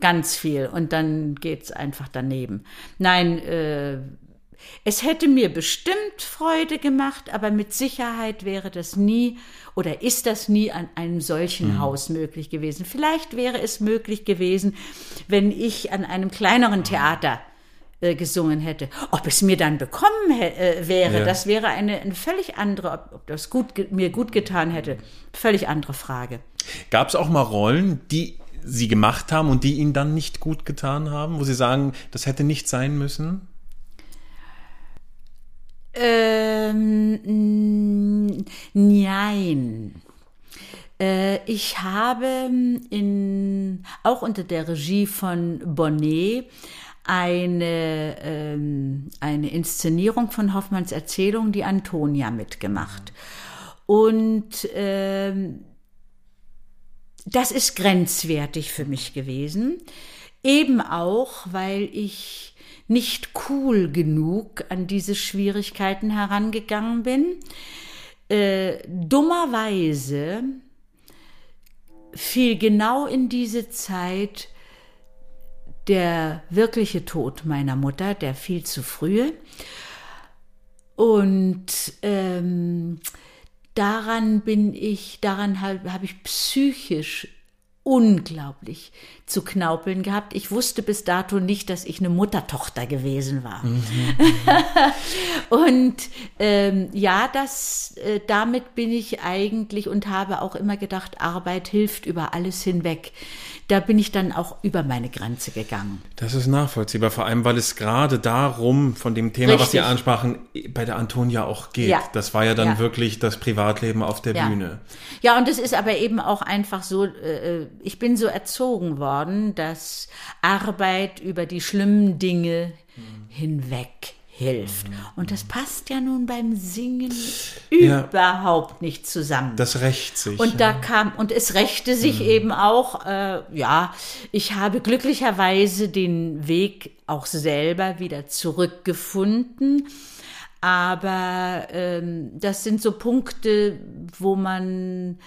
Ganz viel. Und dann geht's einfach daneben. Nein, äh, es hätte mir bestimmt Freude gemacht, aber mit Sicherheit wäre das nie oder ist das nie an einem solchen Haus möglich gewesen. Vielleicht wäre es möglich gewesen, wenn ich an einem kleineren Theater äh, gesungen hätte. Ob es mir dann bekommen äh, wäre, Ja. das wäre eine, eine völlig andere, ob, ob das gut, mir gut getan hätte, völlig andere Frage. Gab es auch mal Rollen, die Sie gemacht haben und die Ihnen dann nicht gut getan haben, wo Sie sagen, das hätte nicht sein müssen? Ähm, nein. Äh, ich habe in, auch unter der Regie von Bonnet eine, ähm, eine Inszenierung von Hoffmanns Erzählung, die Antonia, mitgemacht. Und ähm, das ist grenzwertig für mich gewesen. Eben auch, weil ich nicht cool genug an diese Schwierigkeiten herangegangen bin. Äh, dummerweise fiel genau in diese Zeit der wirkliche Tod meiner Mutter, der viel zu frühe. Und ähm, daran bin ich, daran habe hab ich psychisch unglaublich zu knaupeln gehabt. Ich wusste bis dato nicht, dass ich eine Muttertochter gewesen war. und ähm, ja, das, äh, damit bin ich eigentlich und habe auch immer gedacht, Arbeit hilft über alles hinweg. Da bin ich dann auch über meine Grenze gegangen. Das ist nachvollziehbar, vor allem, weil es gerade darum, von dem Thema, was Sie Richtig. ansprachen, bei der Antonia auch geht. Ja. Das war ja dann Ja. wirklich das Privatleben auf der Ja. Bühne. Ja, und es ist aber eben auch einfach so, äh, ich bin so erzogen worden, dass Arbeit über die schlimmen Dinge hinweg hilft. Und das passt ja nun beim Singen Ja. überhaupt nicht zusammen. Das rächt sich. Und da kam, und es rächte sich eben auch, äh, ja, ich habe glücklicherweise den Weg auch selber wieder zurückgefunden. Aber ähm, das sind so Punkte, wo man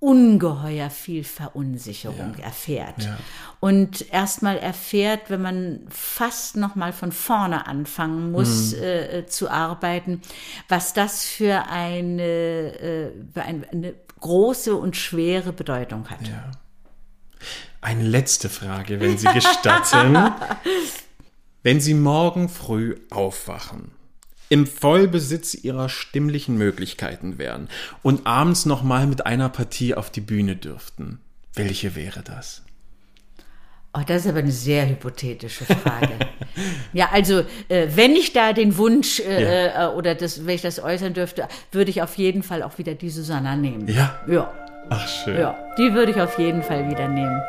ungeheuer viel Verunsicherung erfährt. Ja. Und erstmal erfährt, wenn man fast noch mal von vorne anfangen muss äh, äh, zu arbeiten, was das für eine, äh, eine große und schwere Bedeutung hat. Ja. Eine letzte Frage, wenn Sie gestatten. wenn Sie morgen früh aufwachen, im Vollbesitz Ihrer stimmlichen Möglichkeiten wären und abends nochmal mit einer Partie auf die Bühne dürften, welche wäre das? Oh, das ist aber eine sehr hypothetische Frage. ja, also äh, wenn ich da den Wunsch äh, äh, oder das, wenn ich das äußern dürfte, würde ich auf jeden Fall auch wieder die Susanna nehmen. Ja. Ja, Ach, schön. ja, die würde ich auf jeden Fall wieder nehmen.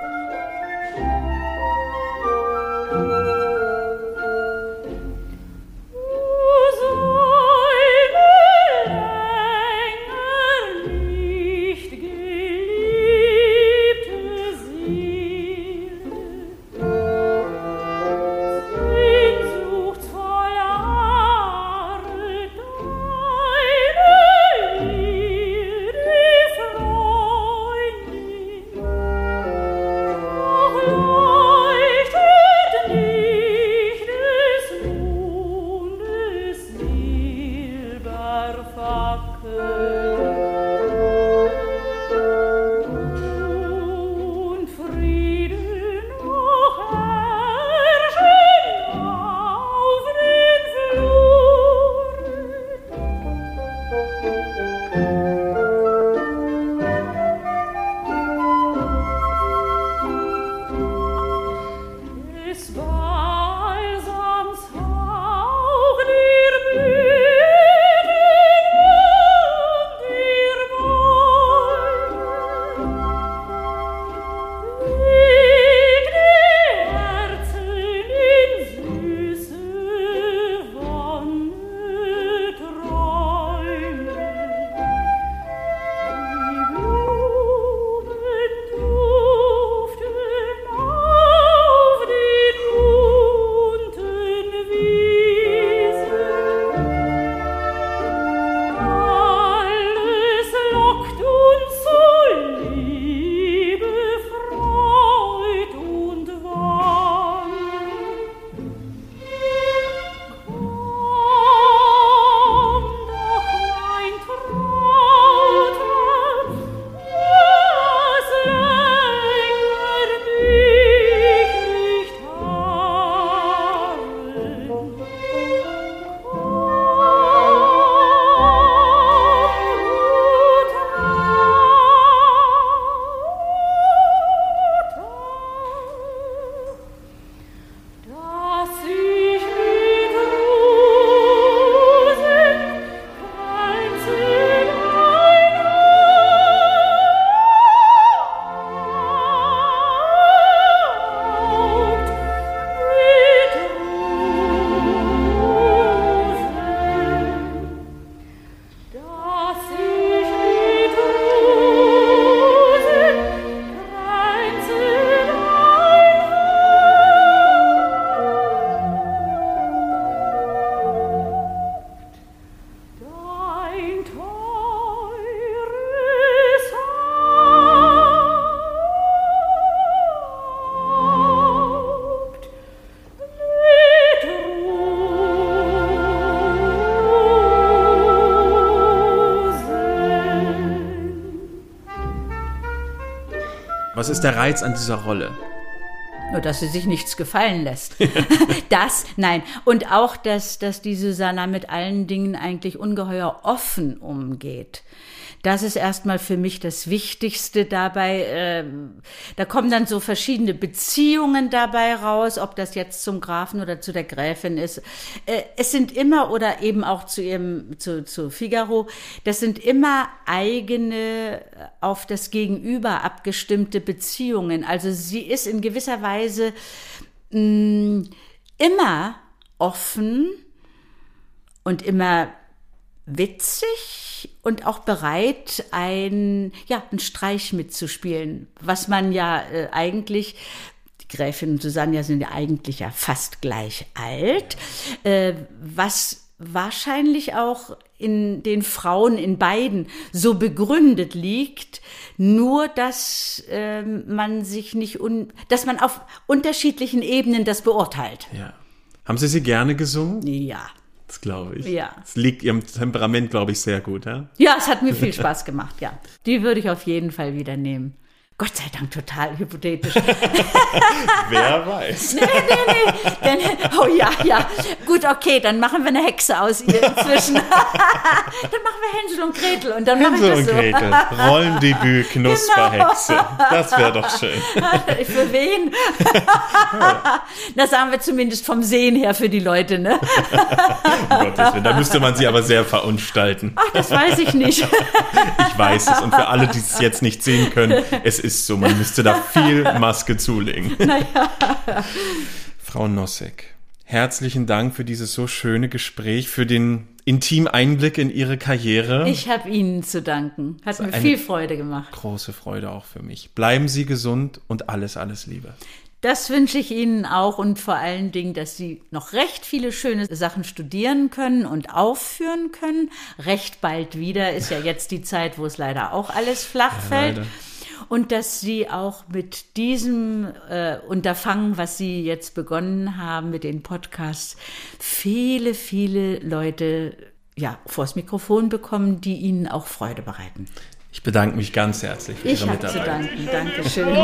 Was ist der Reiz an dieser Rolle? Nur, dass sie sich nichts gefallen lässt. das, nein. Und auch, dass, dass die Susanna mit allen Dingen eigentlich ungeheuer offen umgeht. Das ist erstmal für mich das Wichtigste dabei. Äh, da kommen dann so verschiedene Beziehungen dabei raus, ob das jetzt zum Grafen oder zu der Gräfin ist. Äh, es sind immer oder eben auch zu ihrem zu, zu Figaro. Das sind immer eigene auf das Gegenüber abgestimmte Beziehungen. Also sie ist in gewisser Weise mh, immer offen und immer witzig und auch bereit, ein, ja, einen Streich mitzuspielen, was man ja äh, eigentlich die Gräfin und Susanne sind ja eigentlich ja fast gleich alt, äh, was wahrscheinlich auch in den Frauen in beiden so begründet liegt, nur dass äh, man sich nicht un dass man auf unterschiedlichen Ebenen das beurteilt. Ja. Haben Sie sie gerne gesungen? Ja. Das glaube ich. Ja. Es liegt Ihrem Temperament, glaube ich, sehr gut, ja? Ja, es hat mir viel Spaß gemacht, ja. Die würde ich auf jeden Fall wieder nehmen. Gott sei Dank total hypothetisch. Wer weiß. nee, nee, nee. Oh ja, ja. Gut, okay, dann machen wir eine Hexe aus ihr inzwischen. dann machen wir Hänsel und Gretel und dann mache ich Hänsel das und so. Gretel, Rollendebüt, Knusperhexe. Das wäre doch schön. Für wen? das sagen wir zumindest vom Sehen her für die Leute, ne? Um Gottes Willen. Da müsste man sie aber sehr verunstalten. Ach, das weiß ich nicht. Ich weiß es. Und für alle, die es jetzt nicht sehen können, es ist so. Man müsste da viel Maske zulegen. Frau Nossek, herzlichen Dank für dieses so schöne Gespräch, für den intimen Einblick in Ihre Karriere. Ich habe Ihnen zu danken. Hat mir viel Freude gemacht. Große Freude auch für mich. Bleiben Sie gesund und alles, alles Liebe. Das wünsche ich Ihnen auch und vor allen Dingen, dass Sie noch recht viele schöne Sachen studieren können und aufführen können. Recht bald wieder ist ja jetzt die Zeit, wo es leider auch alles flach fällt. leider. Und dass Sie auch mit diesem äh, Unterfangen, was Sie jetzt begonnen haben, mit den Podcasts, viele, viele Leute ja, vors Mikrofon bekommen, die Ihnen auch Freude bereiten. Ich bedanke mich ganz herzlich für Ich Ihre habe zu Mitarbeit. danken. Dankeschön.